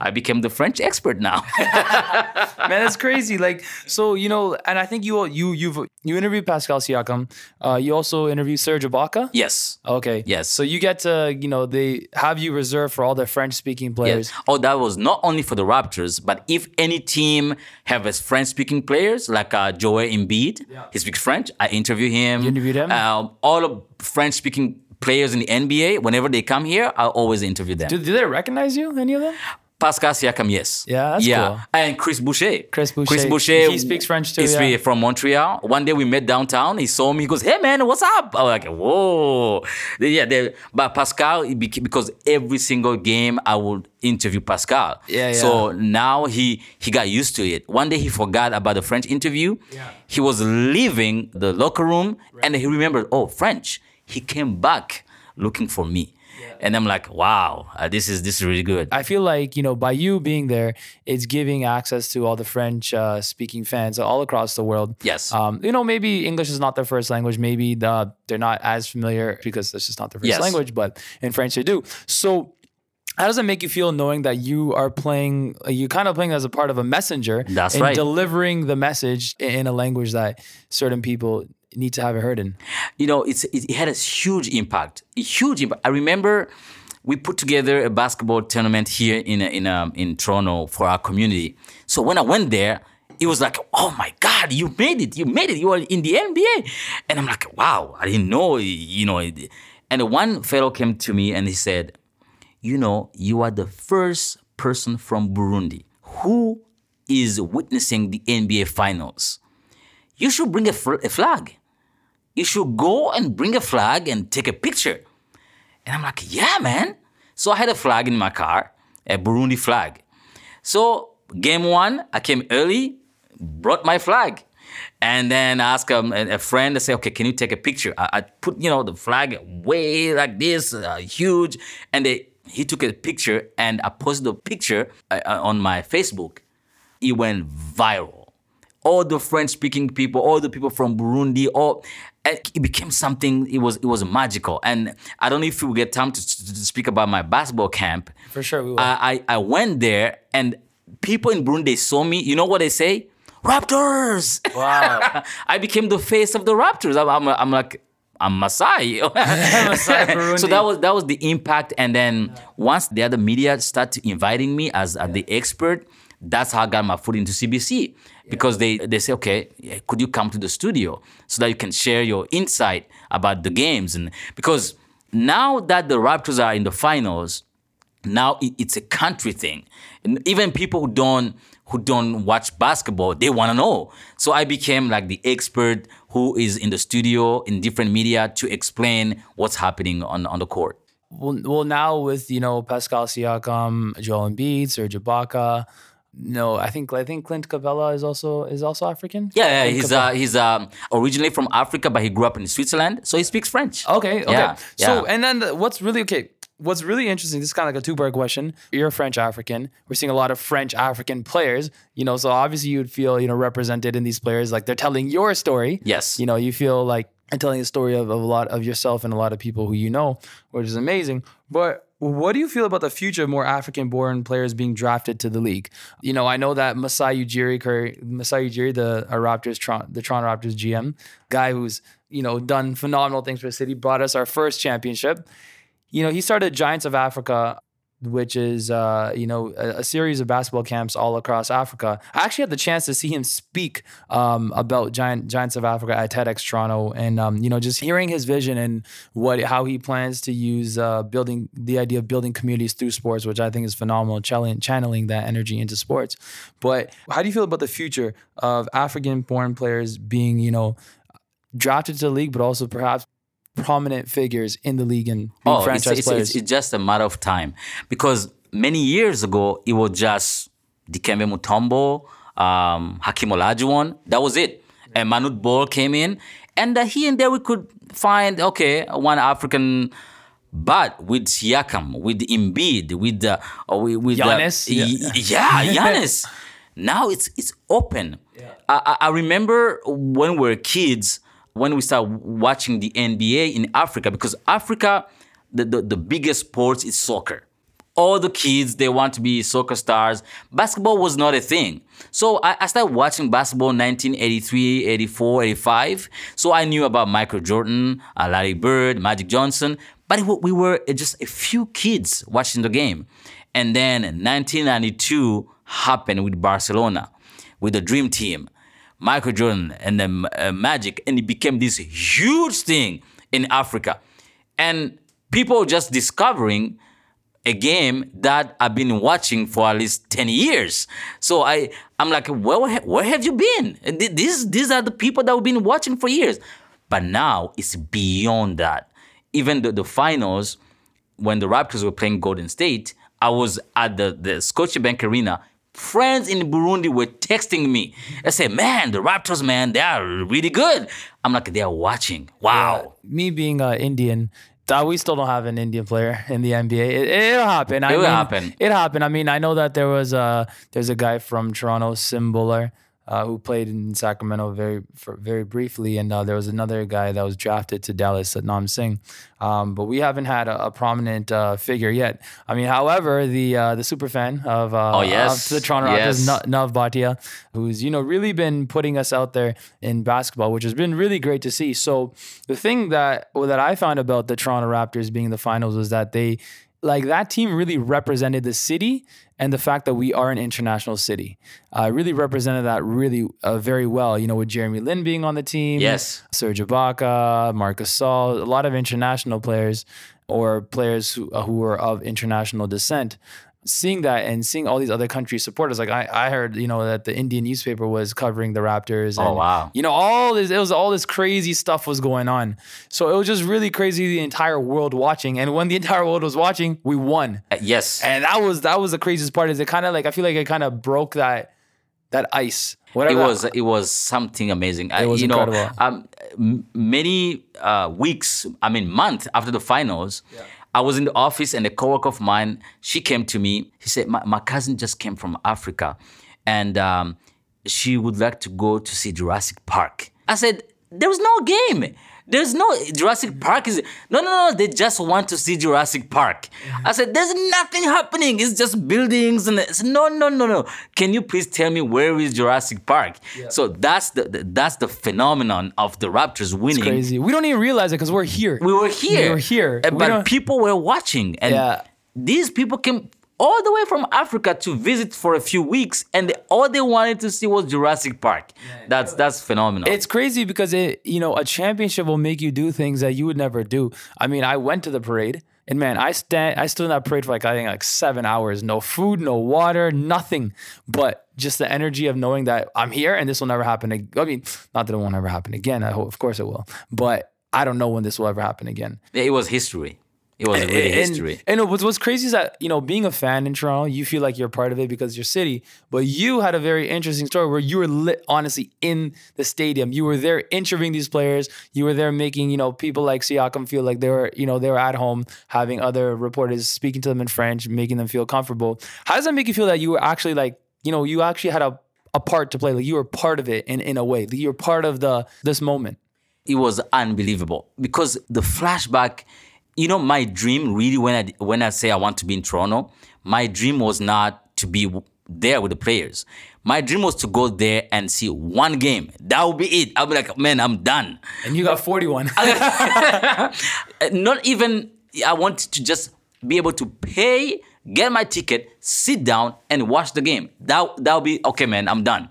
A: I became the French expert now."
B: man, that's crazy. Like, so you know, and I think you you you've you interviewed Pascal Siakam. Uh, you also interviewed Serge Ibaka.
A: yes.
B: Okay.
A: Yes.
B: So you get to you know they have you reserved for all the French speaking players.
A: Yes. Oh, that was not only for the Raptors, but if any team have a French-speaking players like uh, Joel Embiid, he speaks French. I interview him.
B: You interviewed him?
A: Um, all of French-speaking players in the NBA, whenever they come here, I always interview them.
B: Do, do they recognize you? Any of them?
A: Pascal Siakam, yes.
B: Yeah, that's
A: yeah.
B: cool.
A: And Chris Boucher.
B: Chris Boucher.
A: Chris Boucher.
B: He speaks French too,
A: He's
B: yeah.
A: from Montreal. One day we met downtown. He saw me. He goes, "Hey man, what's up?" I was like, "Whoa." Yeah, they, but Pascal, because every single game I would interview Pascal.
B: Yeah,
A: So now he he got used to it. One day he forgot about the French interview.
B: Yeah.
A: He was leaving the locker room and he remembered, oh, French. He came back looking for me. And I'm like, wow, uh, this is this is really good.
B: I feel like you know by you being there, it's giving access to all the French uh, speaking fans all across the world.
A: Yes.
B: Um, you know, maybe English is not their first language. Maybe the, they're not as familiar because it's just not their first
A: Yes.
B: language. But in French, they do. So. How does it make you feel knowing that you are playing, you kind of playing as a part of a messenger
A: That's
B: and
A: right.
B: delivering the message in a language that certain people need to have it heard in?
A: you know, it's it, had a huge impact. A huge impact. I remember we put together a basketball tournament here in in um, in Toronto for our community. So when I went there, it was like, oh my God, you made it! You made it! You are in the NBA, and I'm like, wow, I didn't know, you know. And one fellow came to me and he said, you know, you are the first person from Burundi who is witnessing the NBA finals. You should bring a, fl- a flag you should go and bring a flag and take a picture. And I'm like, yeah, man. So I had a flag in my car, a Burundi flag. So game one, I came early, brought my flag. And then I asked um, a, friend to say, okay, can you take a picture? I, I put, you know, the flag way like this, uh, huge. And they, he took a picture and I posted the picture uh, uh, on my Facebook. It went viral all the French speaking people, all the people from Burundi, all it became something. It was it was magical, and I don't know if we will get time to, to speak about my basketball camp.
B: For sure, we will.
A: I, I I went there, and people in Burundi saw me. You know what they say? Raptors.
B: Wow.
A: I became the face of the Raptors. I'm, I'm, I'm like, I'm Masai. So that was that was the impact. And then once the other media started inviting me as, as the expert, that's how I got my foot into CBC. Because they, they say, okay, could you come to the studio so that you can share your insight about the games? And because now that the Raptors are in the finals, now it's a country thing. And even people who don't who don't watch basketball, they want to know. So I became like the expert who is in the studio in different media to explain what's happening on, on the court.
B: well, well, now with you know Pascal Siakam, Joel Embiid, Serge Ibaka. No, I think I think Clint Capela is also is also African.
A: Yeah, yeah
B: Clint
A: he's uh, he's um, originally from Africa, but he grew up in Switzerland, so he speaks French.
B: Okay, okay.
A: Yeah,
B: So,
A: yeah.
B: and then the, what's really okay? What's really interesting? This is kind of like a two-part question. You're a French African. We're seeing a lot of French African players. You know, so obviously you would feel you know represented in these players, like they're telling your story.
A: Yes.
B: You know, you feel like and telling a story of, of a lot of yourself and a lot of people who you know, which is amazing. But what do you feel about the future of more African-born players being drafted to the league? You know, I know that Masai Ujiri, Masai Ujiri, the uh, Raptors, the Toronto Raptors GM, guy who's you know done phenomenal things for the city, brought us our first championship. You know, he started Giants of Africa which is uh, you know a, a series of basketball camps all across Africa. I actually had the chance to see him speak um, about Giant Giants of Africa at TEDx Toronto, and um, you know just hearing his vision and what how he plans to use uh, building the idea of building communities through sports, which I think is phenomenal, channeling, that energy into sports. But how do you feel about the future of African-born players being you know drafted to the league, but also perhaps prominent figures in the league and being
A: Oh,
B: franchise
A: it's,
B: players?
A: it's, it's just a matter of time because many years ago it was just Dikembe Mutombo, um, Hakeem Olajuwon. That was it. And Manute Bol came in, and uh, here and there we could find okay one African. But with Siakam, with Embiid, with the uh, with, with
B: Giannis?
A: the, yeah, Giannis. now it's it's open. I, I I remember when we were kids, when we start watching the NBA in Africa, because Africa, the, the, the biggest sport is soccer. All the kids, they want to be soccer stars. Basketball was not a thing. So I, I started watching basketball 1983, 84, 85. So I knew about Michael Jordan, uh, Larry Bird, Magic Johnson. But it we were just a few kids watching the game. And then 1992 happened with Barcelona, with the Dream Team. Michael Jordan and then uh, Magic, and it became this huge thing in Africa. And people just discovering a game that I've been watching for at least 10 years. So I, I'm like, where, where have you been? These, these are the people that we've been watching for years. But now it's beyond that. Even the, the finals, when the Raptors were playing Golden State, I was at the, the Scotiabank Arena. Friends in Burundi were texting me. I said, man, the Raptors, man, they are really good. I'm like, they are watching. Wow.
B: me being uh, Indian, we still don't have an Indian player in the NBA. It, it'll happen. I
A: It will
B: mean,
A: happen.
B: It happened. I mean, I know that there was a there's a guy from Toronto, Sim Bhullar, uh, who played in Sacramento very for, very briefly, and uh, there was another guy that was drafted to Dallas, Satnam Singh. Um, but we haven't had a, a prominent uh, figure yet. I mean, however, the uh, the super fan of uh,
A: Oh, yes.
B: of the Toronto
A: Yes.
B: Raptors, Na- Nav Bhatia, who's you know really been putting us out there in basketball, which has been really great to see. So the thing that well, that I found about the Toronto Raptors being in the finals was that they like that team really represented the city and the fact that we are an international city. Uh, really represented that really uh, very well. You know, with Jeremy Lin being on the team,
A: Yes.
B: Serge Ibaka, Marcus Gasol, a lot of international players or players who, uh, who were of international descent. Seeing that and seeing all these other countries support us, like I, I heard, you know, that the Indian newspaper was covering the Raptors. And,
A: Oh, wow.
B: You know, all this, it was all this crazy stuff was going on. So it was just really crazy, the entire world watching. And when the entire world was watching, we won.
A: Uh, yes.
B: And that was that was the craziest part. Is it kind of like I feel like it kind of broke that that ice. Whatever
A: it was it was something amazing. I-
B: was
A: you know,
B: incredible.
A: um, many uh, weeks, I mean, month after the finals, I was in the office and a coworker of mine, she came to me. She said, "My, my cousin just came from Africa, and um, she would like to go to see Jurassic Park. I said, there's no game. There's no Jurassic Park is no no no. They just want to see Jurassic Park. Mm-hmm. I said, there's nothing happening. It's just buildings and it's, no no no no. Can you please tell me where is Jurassic Park? So that's the, the that's the phenomenon of the Raptors winning.
B: Crazy. We don't even realize it because we're here.
A: We were here.
B: We were here.
A: Eh,
B: we
A: But
B: don't-
A: people were watching. And
B: Yeah.
A: these people came all the way from Africa to visit for a few weeks, and all they wanted to see was Jurassic Park. That's that's phenomenal.
B: It's crazy because it, you know, a championship will make you do things that you would never do. I mean, I went to the parade and man, I stand, I stood in that parade for like I think like seven hours. No food, no water, nothing. But just the energy of knowing that I'm here and this will never happen. ag- I mean, not that it won't ever happen again. I hope, of course, it will. But I don't know when this will ever happen again.
A: it was history. It was really
B: and,
A: history.
B: And what's, what's crazy is that, you know, being a fan in Toronto, you feel like you're part of it because your city. But you had a very interesting story where you were lit, honestly in the stadium. You were there interviewing these players. You were there making, you know, people like Siakam feel like they were, you know, they were at home having other reporters speaking to them in French, making them feel comfortable. How does that make you feel that you were actually like, you know, you actually had a, a part to play? Like you were part of it in, in a way. Like you were part of the this moment.
A: it was unbelievable because the flashback you know my dream really when i when i say i want to be in toronto my dream was not to be there with the players my dream was to go there and see one game that would be it i'll be like man i'm done
B: And you got 41.
A: Uh, not even i wanted to just be able to pay get my ticket sit down and watch the game that that would be okay man i'm done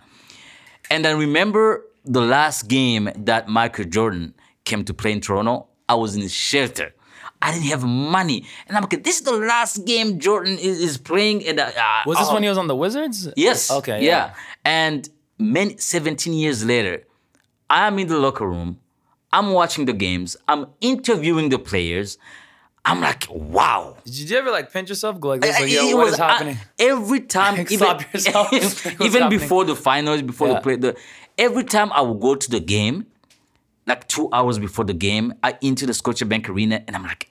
A: and I remember the last game that Michael Jordan came to play in Toronto. I was in the shelter. I didn't have money, and I'm like, "This is the last game Jordan is, is playing." And uh,
B: was this
A: uh,
B: when he was on the Wizards?
A: Yes.
B: Okay.
A: Yeah. And many 17 years later, I'm in the locker room. I'm watching the games. I'm interviewing the players. I'm like, wow.
B: Did you ever like pinch yourself? Go like this, like, yo, what
A: was,
B: is
A: uh,
B: happening?
A: every time, even,
B: yourself.
A: Even before the finals, before
B: Yeah.
A: the play, the every time I would go to the game, like two hours before the game, I into the Scotiabank Arena, and I'm like,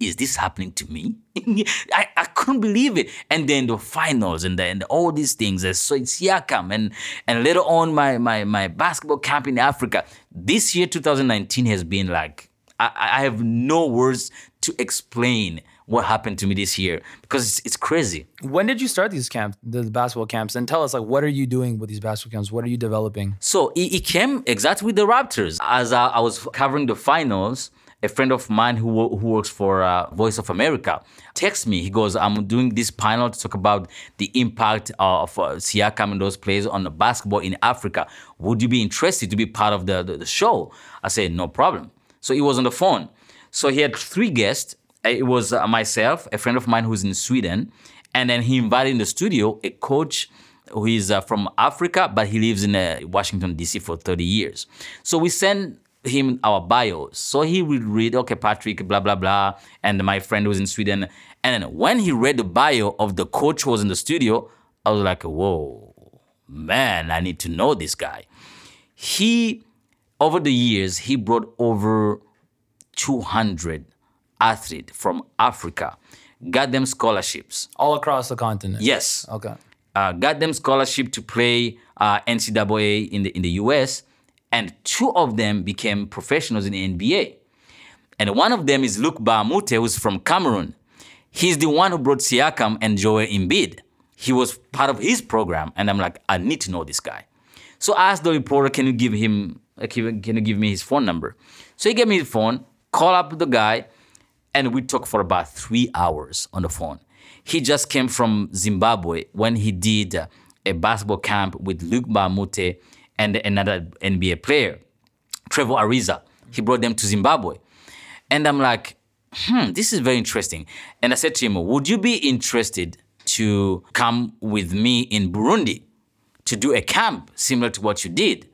A: is this happening to me? I, I couldn't believe it. And then the finals and then all these things. And so it's Siakam and and later on my my my basketball camp in Africa. This year, 2019, has been like I, I have no words to explain what happened to me this year because it's, it's crazy.
B: When did you start these camps, the basketball camps? And tell us, like, what are you doing with these basketball camps? What are you developing?
A: So it, it came exactly with the Raptors. As I, I was covering the finals, a friend of mine who, who works for uh, Voice of America texts me. He goes, I'm doing this panel to talk about the impact of uh, Siakam and those players on the basketball in Africa. Would you be interested to be part of the, the, the show? I said, no problem. So he was on the phone. So he had three guests. It was uh, myself, a friend of mine who's in Sweden, and then he invited in the studio a coach who is uh, from Africa, but he lives in uh, Washington, D.C. for 30 years. So we send him our bios. So he would read, okay, Patrick, blah, blah, blah, and my friend was in Sweden. And then when he read the bio of the coach who was in the studio, I was like, whoa, man, I need to know this guy. He, over the years, he brought over 200 athletes from Africa, got them scholarships.
B: All across the continent.
A: Yes
B: Okay.
A: uh, got them scholarship to play uh, NCAA in the in the US, and two of them became professionals in the NBA. And one of them is Luc Mbah a Moute, who's from Cameroon. He's the one who brought Siakam and Joel Embiid. He was part of his program, and I'm like, I need to know this guy. So I asked the reporter, can you give him, can you give me his phone number? So he gave me his phone, call up the guy, and we talked for about three hours on the phone. He just came from Zimbabwe when he did a basketball camp with Luc Mbah a Moute and another NBA player, Trevor Ariza. He brought them to Zimbabwe. And I'm like, hmm, this is very interesting. And I said to him, would you be interested to come with me in Burundi to do a camp similar to what you did?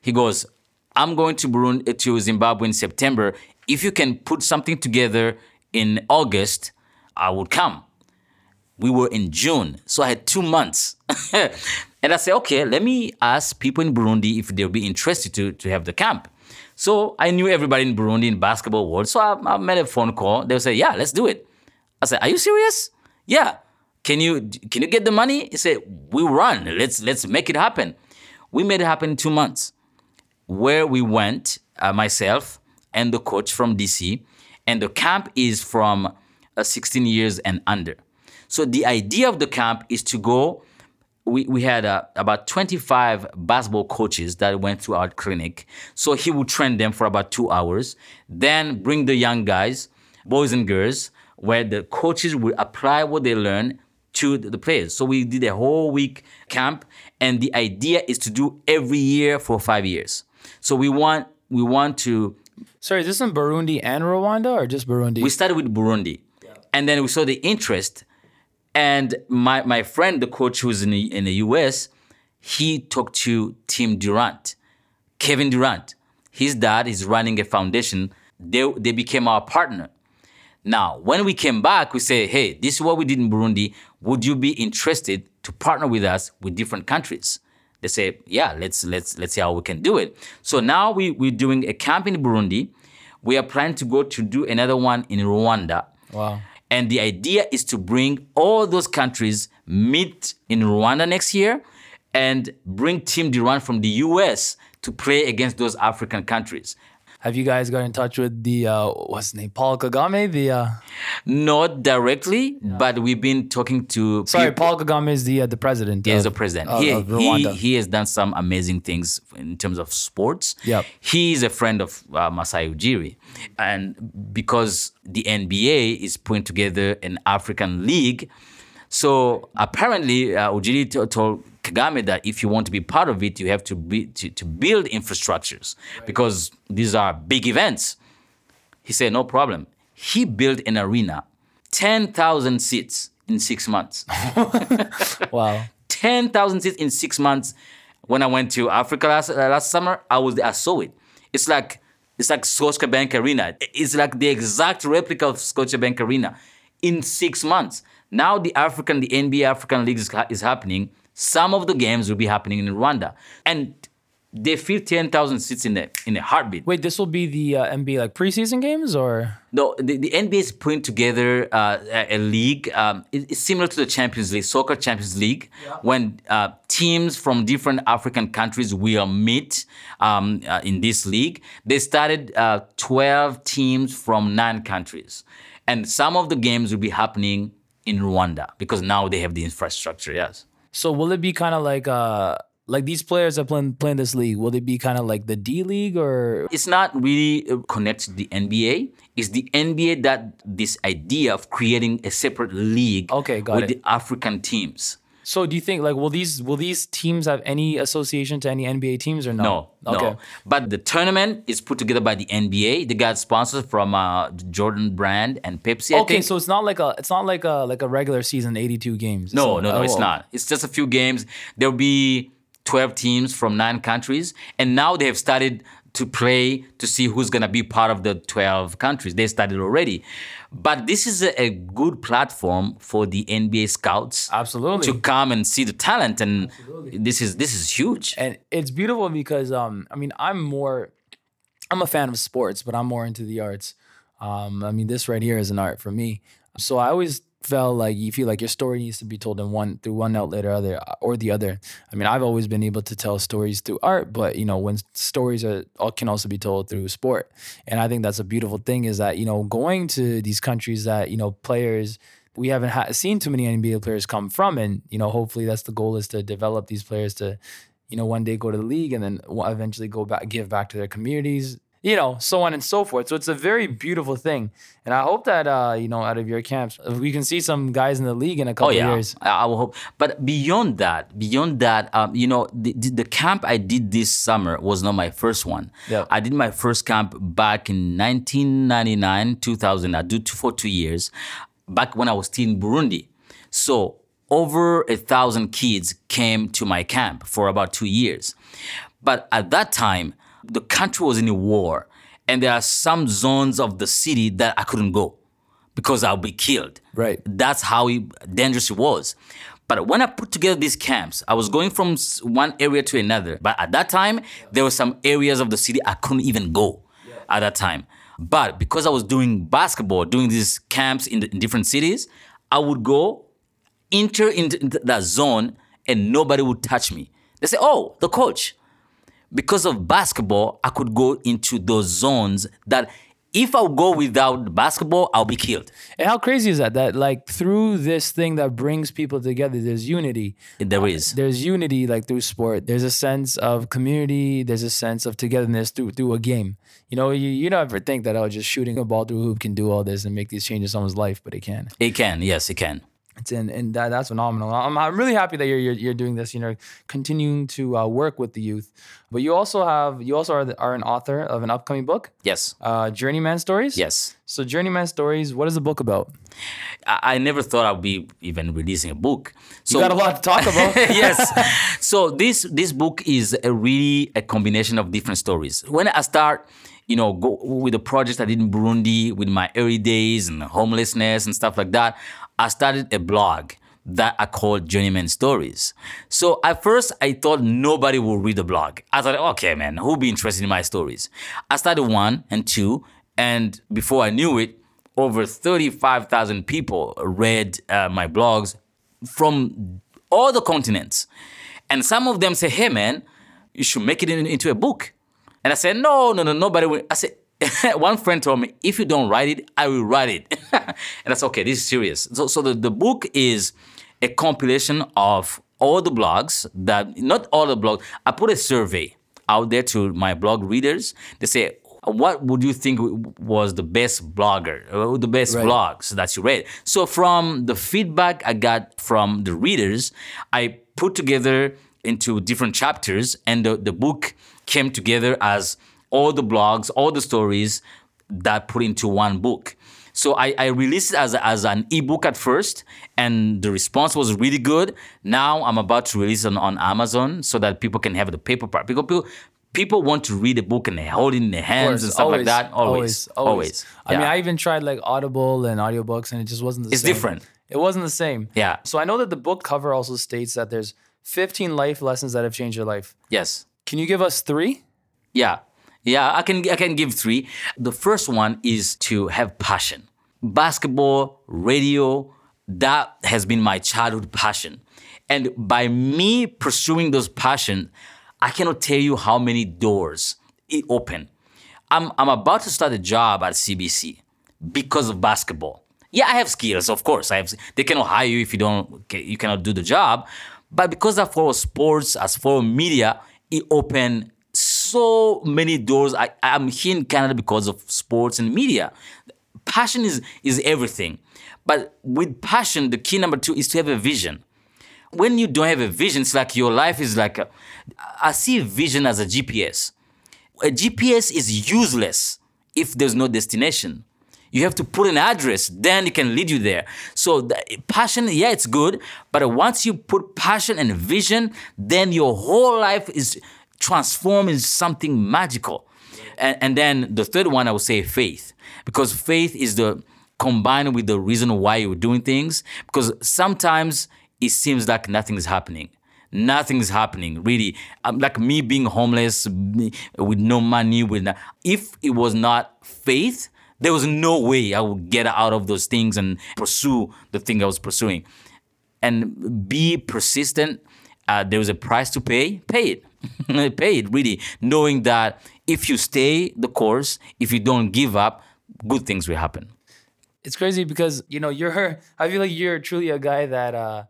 A: He goes, I'm going to Burundi to Zimbabwe in September. If you can put something together in August, I would come. We were in June, so I had two months. and I said, okay, let me ask people in Burundi if they'll be interested to, to have the camp. So I knew everybody in Burundi in basketball world. So I, I made a phone call. They say, yeah, let's do it. I said, are you serious? Yeah. Can you can you get the money? He said, we run. Let's let's make it happen. We made it happen in two months, where we went, uh, myself and the coach from DC, and the camp is from uh, 16 years and under. So the idea of the camp is to go. We, we had uh, about 25 basketball coaches that went to our clinic. So he would train them for about two hours, then bring the young guys, boys and girls, where the coaches would apply what they learn to the players. So we did a whole week camp, and the idea is to do every year for five years. So we want we want to.
B: Sorry, is this in Burundi and Rwanda or just Burundi?
A: We started with Burundi, and then we saw the interest. And my my friend, the coach who's in the, in the U.S., he talked to Tim Durant, Kevin Durant. His dad is running a foundation. They they became our partner. Now, when we came back, we say, hey, this is what we did in Burundi. Would you be interested to partner with us with different countries? They say, yeah, let's let's let's see how we can do it. So now we, we're doing a camp in Burundi. We are planning to go to do another one in Rwanda.
B: Wow.
A: And the idea is to bring all those countries meet in Rwanda next year and bring Team Durant from the US to play against those African countries.
B: Have you guys got in touch with the uh, what's his name, Paul Kagame? The uh,
A: Not directly, but we've been talking to
B: sorry,
A: people-
B: Paul Kagame is the uh, the president.
A: He is the president.
B: of-
A: he,
B: of
A: he, he has done some amazing things in terms of sports.
B: Yep.
A: He is a friend of uh, Masai Ujiri. And because the NBA is putting together an African league, so apparently uh, Ujiri t- told Kagame that if you want to be part of it, you have to, be, to, to build infrastructures because these are big events. He said, no problem. He built an arena, 10,000 seats in six months.
B: wow.
A: 10,000 seats in six months. When I went to Africa last, uh, last summer, I was I saw it. It's like it's like Scotiabank Arena. It's like the exact replica of Scotiabank Arena in six months. Now the African, the NBA African League is, is happening. Some of the games will be happening in Rwanda, and they fill 10,000 seats in a in a heartbeat.
B: Wait, this will be the uh, NBA like preseason games or?
A: No, the, the NBA is putting together uh, a, a league. Um, it- it's similar to the Champions League, Soccer Champions League, when uh, teams from different African countries will meet um, uh, in this league. They started uh, 12 teams from nine countries. And some of the games will be happening in Rwanda because now they have the infrastructure, yes.
B: So will it be kind of like uh like these players that play playing this league? Will it be kind of like the D League or?
A: it's not really uh, connected to the NBA. It's the NBA that this idea of creating a separate league
B: Okay, got
A: with
B: it.
A: the African teams.
B: So do you think like will these will these teams have any association to any NBA teams or no?
A: No,
B: Okay.
A: no. But the tournament is put together by the NBA. They got sponsors from uh, Jordan Brand and Pepsi.
B: Okay, so it's not like a it's not like a like a regular season, eighty two games.
A: no,
B: So-
A: no, no, it's
B: oh,
A: not. It's just a few games. There'll be 12 teams from nine countries, and now they have started to play to see who's gonna be part of the 12 countries. They started already, but this is a, a good platform for the NBA scouts
B: Absolutely.
A: to come and see the talent, and this is this is huge.
B: and it's beautiful because um I mean I'm more I'm a fan of sports, but I'm more into the arts. Um, I mean this right here is an art for me. So I always felt like you feel like your story needs to be told in one through one outlet or other uh, or the other. I mean I've always been able to tell stories through art, but you know when stories are can also be told through sport, and I think that's a beautiful thing is that you know going to these countries that you know players we haven't ha- seen too many NBA players come from, and you know hopefully that's the goal is to develop these players to you know, one day go to the league and then eventually go back, give back to their communities, you know, so on and so forth. So it's a very beautiful thing. And I hope that, uh, you know, out of your camps, we can see some guys in the league in a couple
A: Oh yeah,
B: years.
A: I, will hope. But beyond that, beyond that, um, you know, the, the, the camp I did this summer was not my first one.
B: Yeah.
A: I did my first camp back in 1999, 2000. I did for two years, back when I was still in Burundi. So over a thousand kids came to my camp for about two years. But at that time, the country was in a war, and there are some zones of the city that I couldn't go because I'll be killed.
B: Right.
A: That's how dangerous it was. But when I put together these camps, I was going from one area to another. But at that time, there were some areas of the city I couldn't even go at that time. But because I was doing basketball, doing these camps in, the, in different cities, I would go enter into that zone and nobody would touch me. They say, oh, the coach. Because of basketball, I could go into those zones that if I go without basketball, I'll be killed.
B: And how crazy is that? That like through this thing that brings people together, there's unity.
A: There is.
B: Uh, there's unity like through sport. There's a sense of community. There's a sense of togetherness through through a game. You know, you, you don't ever think that oh, just shooting a ball through a hoop can do all this and make these changes in someone's life, but it can.
A: It can, yes, it can.
B: It's in, and that, that's phenomenal. I'm, I'm really happy that you're, you're, you're doing this. You know, continuing to uh, work with the youth. But you also have you also are, the, are an author of an upcoming book.
A: Yes.
B: Uh, Journeyman Stories.
A: Yes.
B: So Journeyman Stories. What is the book about?
A: I, I never thought I'd be even releasing a book. So
B: You got a lot to talk about.
A: yes. So this this book is a really a combination of different stories. When I start, you know, go with the project I did in Burundi with my early days and homelessness and stuff like that, I started a blog that I called Journeyman Stories. So at first I thought nobody would read the blog. I thought, okay, man, who'll be interested in my stories? I started one and two, and before I knew it, over 35,000 people read uh, my blogs from all the continents. And some of them say, hey, man, you should make it in- into a book. And I said, no, no, no, nobody will. I said, one friend told me, if you don't write it, I will write it. and that's okay, this is serious. So, so the, the book is a compilation of all the blogs that, not all the blogs, I put a survey out there to my blog readers. They say, what would you think was the best blogger, uh, the best
B: Right.
A: blogs that you read? So from the feedback I got from the readers, I put together into different chapters, and the, the book came together as all the blogs, all the stories that put into one book. So I, I released it as, a, as an ebook at first, and the response was really good. Now I'm about to release it on, on Amazon so that people can have the paper part. Because people, people want to read a book and they hold it in their hands and stuff like that. Always, always.
B: I mean, I even tried like Audible and audiobooks, and it just wasn't the
A: It's
B: same.
A: It's different.
B: It wasn't the same.
A: Yeah.
B: So I know that the book cover also states that there's 15 life lessons that have changed your life.
A: yes.
B: Can you give us three?
A: Yeah. Yeah, I can I can give three. The first one is to have passion. Basketball, radio, that has been my childhood passion. And by me pursuing those passion, I cannot tell you how many doors it opened. I'm I'm about to start a job at CBC because of basketball. Yeah, I have skills, of course. I have. They cannot hire you if you don't. You cannot do the job. But because I follow sports, as follow media, it opened so many doors. I, I'm here in Canada because of sports and media. Passion is is everything. But with passion, the key number two is to have a vision. When you don't have a vision, it's like your life is like a, I see vision as a GPS. A GPS is useless if there's no destination. You have to put an address, then it can lead you there. So the passion, yeah, it's good, but once you put passion and vision, then your whole life is transformed into something magical. And, and then the third one, I would say faith, because faith is the combined with the reason why you're doing things. Because sometimes it seems like nothing is happening. Nothing is happening really. Um, like me being homeless with no money with no, if it was not faith there was no way i would get out of those things and pursue the thing i was pursuing. And be persistent uh, there was a price to pay pay it pay it really knowing that if you stay the course if you don't give up good things will happen
B: It's crazy because you know you're. I feel like you're truly a guy that uh,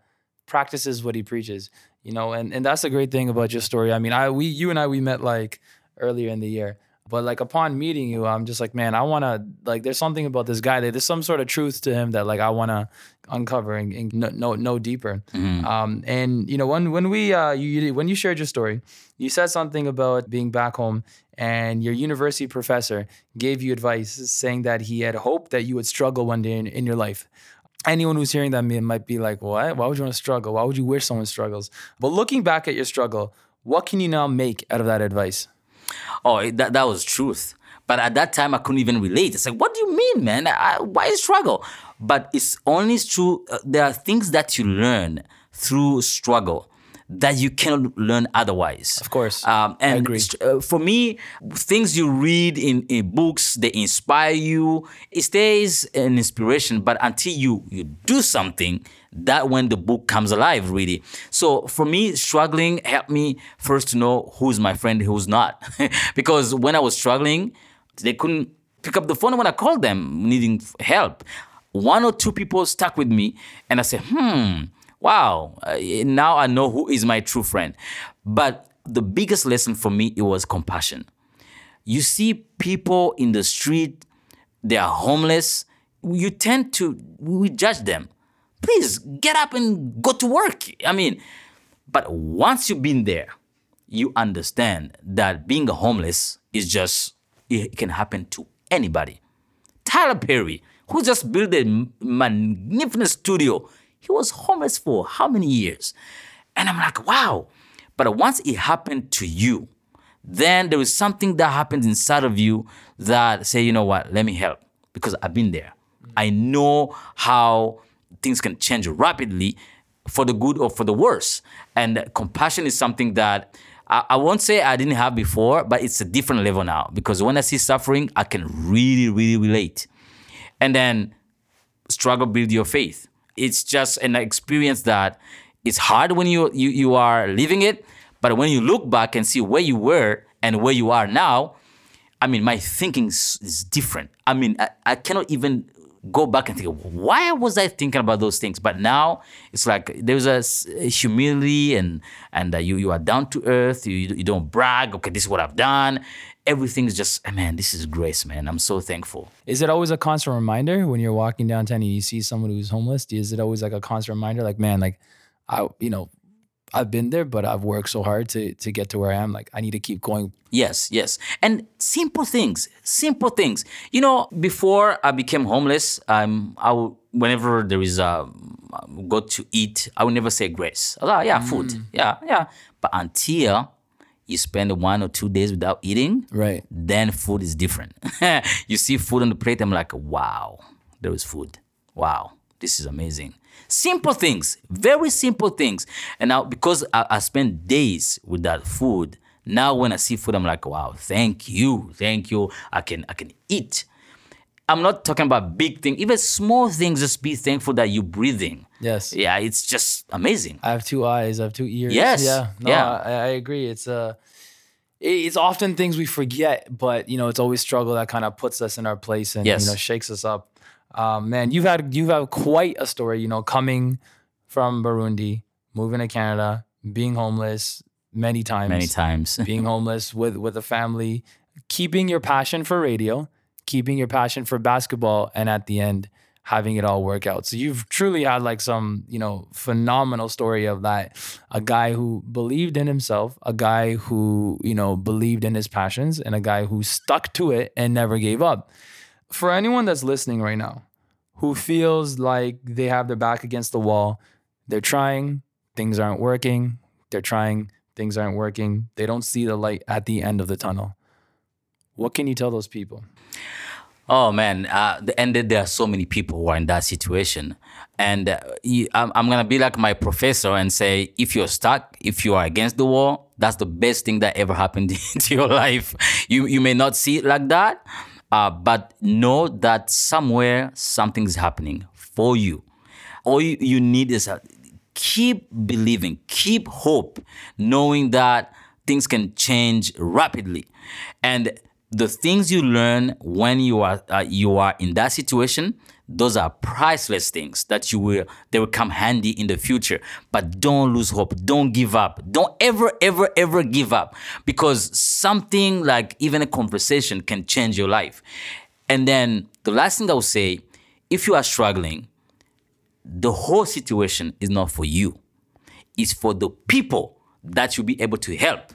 B: practices what he preaches. You know, and and that's the great thing about your story. I mean, I we you and I we met like earlier in the year, but like upon meeting you, I'm just like, man, I want to like. There's something about this guy. that There's some sort of truth to him that like I want to uncover and, and know, know know deeper. Um, and you know, when when we uh you, you when you shared your story, you said something about being back home and your university professor gave you advice saying that he had hoped that you would struggle one day in, in your life. Anyone who's hearing that might be like, what? Why would you want to struggle? Why would you wish someone struggles? But looking back at your struggle, what can you now make out of that advice?
A: Oh, it- that, that was truth. But at that time, I couldn't even relate. It's like, what do you mean, man? I, why struggle? But it's only true. Uh, there are things that you learn through struggle that you cannot learn otherwise.
B: Of course.
A: Um, and
B: agree.
A: st- uh, for me, things you read in, in books, they inspire you. It stays an inspiration, but until you you do something, that when the book comes alive, really. So for me, struggling helped me first to know who's my friend, who's not, because when I was struggling, they couldn't pick up the phone when I called them needing help. One or two people stuck with me, and I said, hmm wow, uh, now I know who is my true friend. But the biggest lesson for me it was compassion. You see people in the street, they are homeless. You tend to we judge them. Please get up and go to work. I mean, but once you've been there, you understand that being homeless is just it can happen to anybody. Tyler Perry, who just built a magnificent studio he was homeless for how many years? And I'm like, wow. But once it happened to you, then there is something that happens inside of you that say, you know what, let me help because I've been there. I know how things can change rapidly for the good or for the worse. And compassion is something that I, I won't say I didn't have before, but it's a different level now because when I see suffering, I can really, really relate. And then struggle build your faith it's just an experience that it's hard when you, you you are living it, but when you look back and see where you were and where you are now, I mean, my thinking is, different. I mean, I, I cannot even go back and think, why was I thinking about those things? But now it's like there's a, humility and and uh, you you are down to earth. You you don't brag. Okay, this is what I've done. Everything's just man. This is grace, man. I'm so thankful.
B: Is it always a constant reminder when you're walking downtown and you see someone who's homeless? Is it always like a constant reminder, like man, like I you know I've been there, but I've worked so hard to to get to where I am. Like I need to keep going.
A: Yes, yes, and simple things, simple things. You know, before I became homeless, um, I would, whenever there is a go to eat, I would never say grace. Oh, yeah, food,
B: Mm.
A: yeah, yeah. But until you spend one or two days without eating,
B: Right.
A: then food is different. you see food on the plate, I'm like, wow, there is food. Wow, this is amazing. Simple things, very simple things. And now, because I, I spent days with that food, now when I see food, I'm like, wow, thank you, thank you. I can, I can eat. I'm not talking about big things, even small things. Just be thankful that you're breathing.
B: Yes.
A: Yeah, it's just amazing.
B: I have two eyes. I have two ears.
A: Yes.
B: Yeah. No,
A: Yeah.
B: I, I agree. It's uh it's often things we forget, but you know, it's always struggle that kind of puts us in our place and
A: Yes.
B: you know shakes us up. Um, man, you've had you've had quite a story. You know, coming from Burundi, moving to Canada, being homeless many times,
A: Many times.
B: being homeless with with a family, keeping your passion for radio, keeping your passion for basketball, and at the end having it all work out. So you've truly had like some, you know, phenomenal story of that. A guy who believed in himself, a guy who, you know, believed in his passions, and a guy who stuck to it and never gave up. For anyone that's listening right now who feels like they have their back against the wall, they're trying, things aren't working, they're trying, things aren't working, they don't see the light at the end of the tunnel. What can you tell those people?
A: Oh man, uh, the- and there are so many people who are in that situation, and uh, I'm, I'm gonna be like my professor and say, if you're stuck, if you are against the wall, that's the best thing that ever happened to your life. You you may not see it like that, uh, but know that somewhere something's happening for you. All you, need is a, keep believing, keep hope, knowing that things can change rapidly, and the things you learn when you are uh, you are in that situation those are priceless things that you will they will come handy in the future. But don't lose hope. Don't give up. Don't ever ever ever give up. Because something like even a conversation can change your life. And then the last thing i will say if you are struggling the whole situation is not for you. It's for the people that you'll be able to help.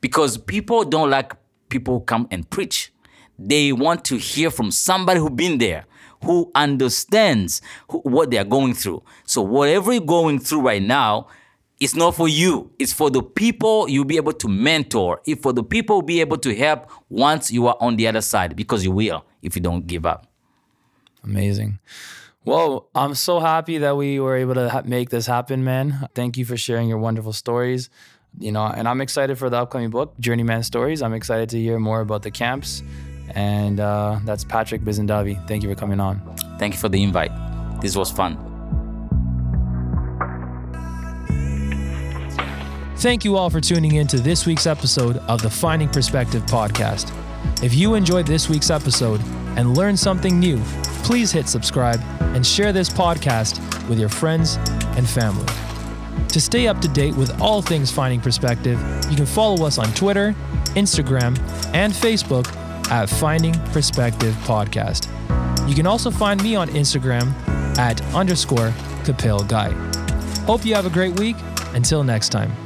A: Because people don't like people who come and preach. They want to hear from somebody who been there, who understands what they are going through. So whatever you're going through right now, it's not for you. It's for the people you'll be able to mentor. It's for the people be able to help once you are on the other side, because you will if you don't give up.
B: Amazing. Well, I'm so happy that we were able to ha- make this happen, man. Thank you for sharing your wonderful stories. You know, and I'm excited for the upcoming book, Journeyman Stories. I'm excited to hear more about the camps. And uh, that's Patrick Bizindavyi. Thank you for coming on.
A: Thank you for the invite. This was fun.
B: Thank you all for tuning in to this week's episode of the Finding Perspective podcast. If you enjoyed this week's episode and learned something new, please hit subscribe and share this podcast with your friends and family. To stay up to date with all things Finding Perspective, you can follow us on Twitter, Instagram, and Facebook at Finding Perspective Podcast. You can also find me on Instagram at underscore Kapil Guy. Hope you have a great week. Until next time.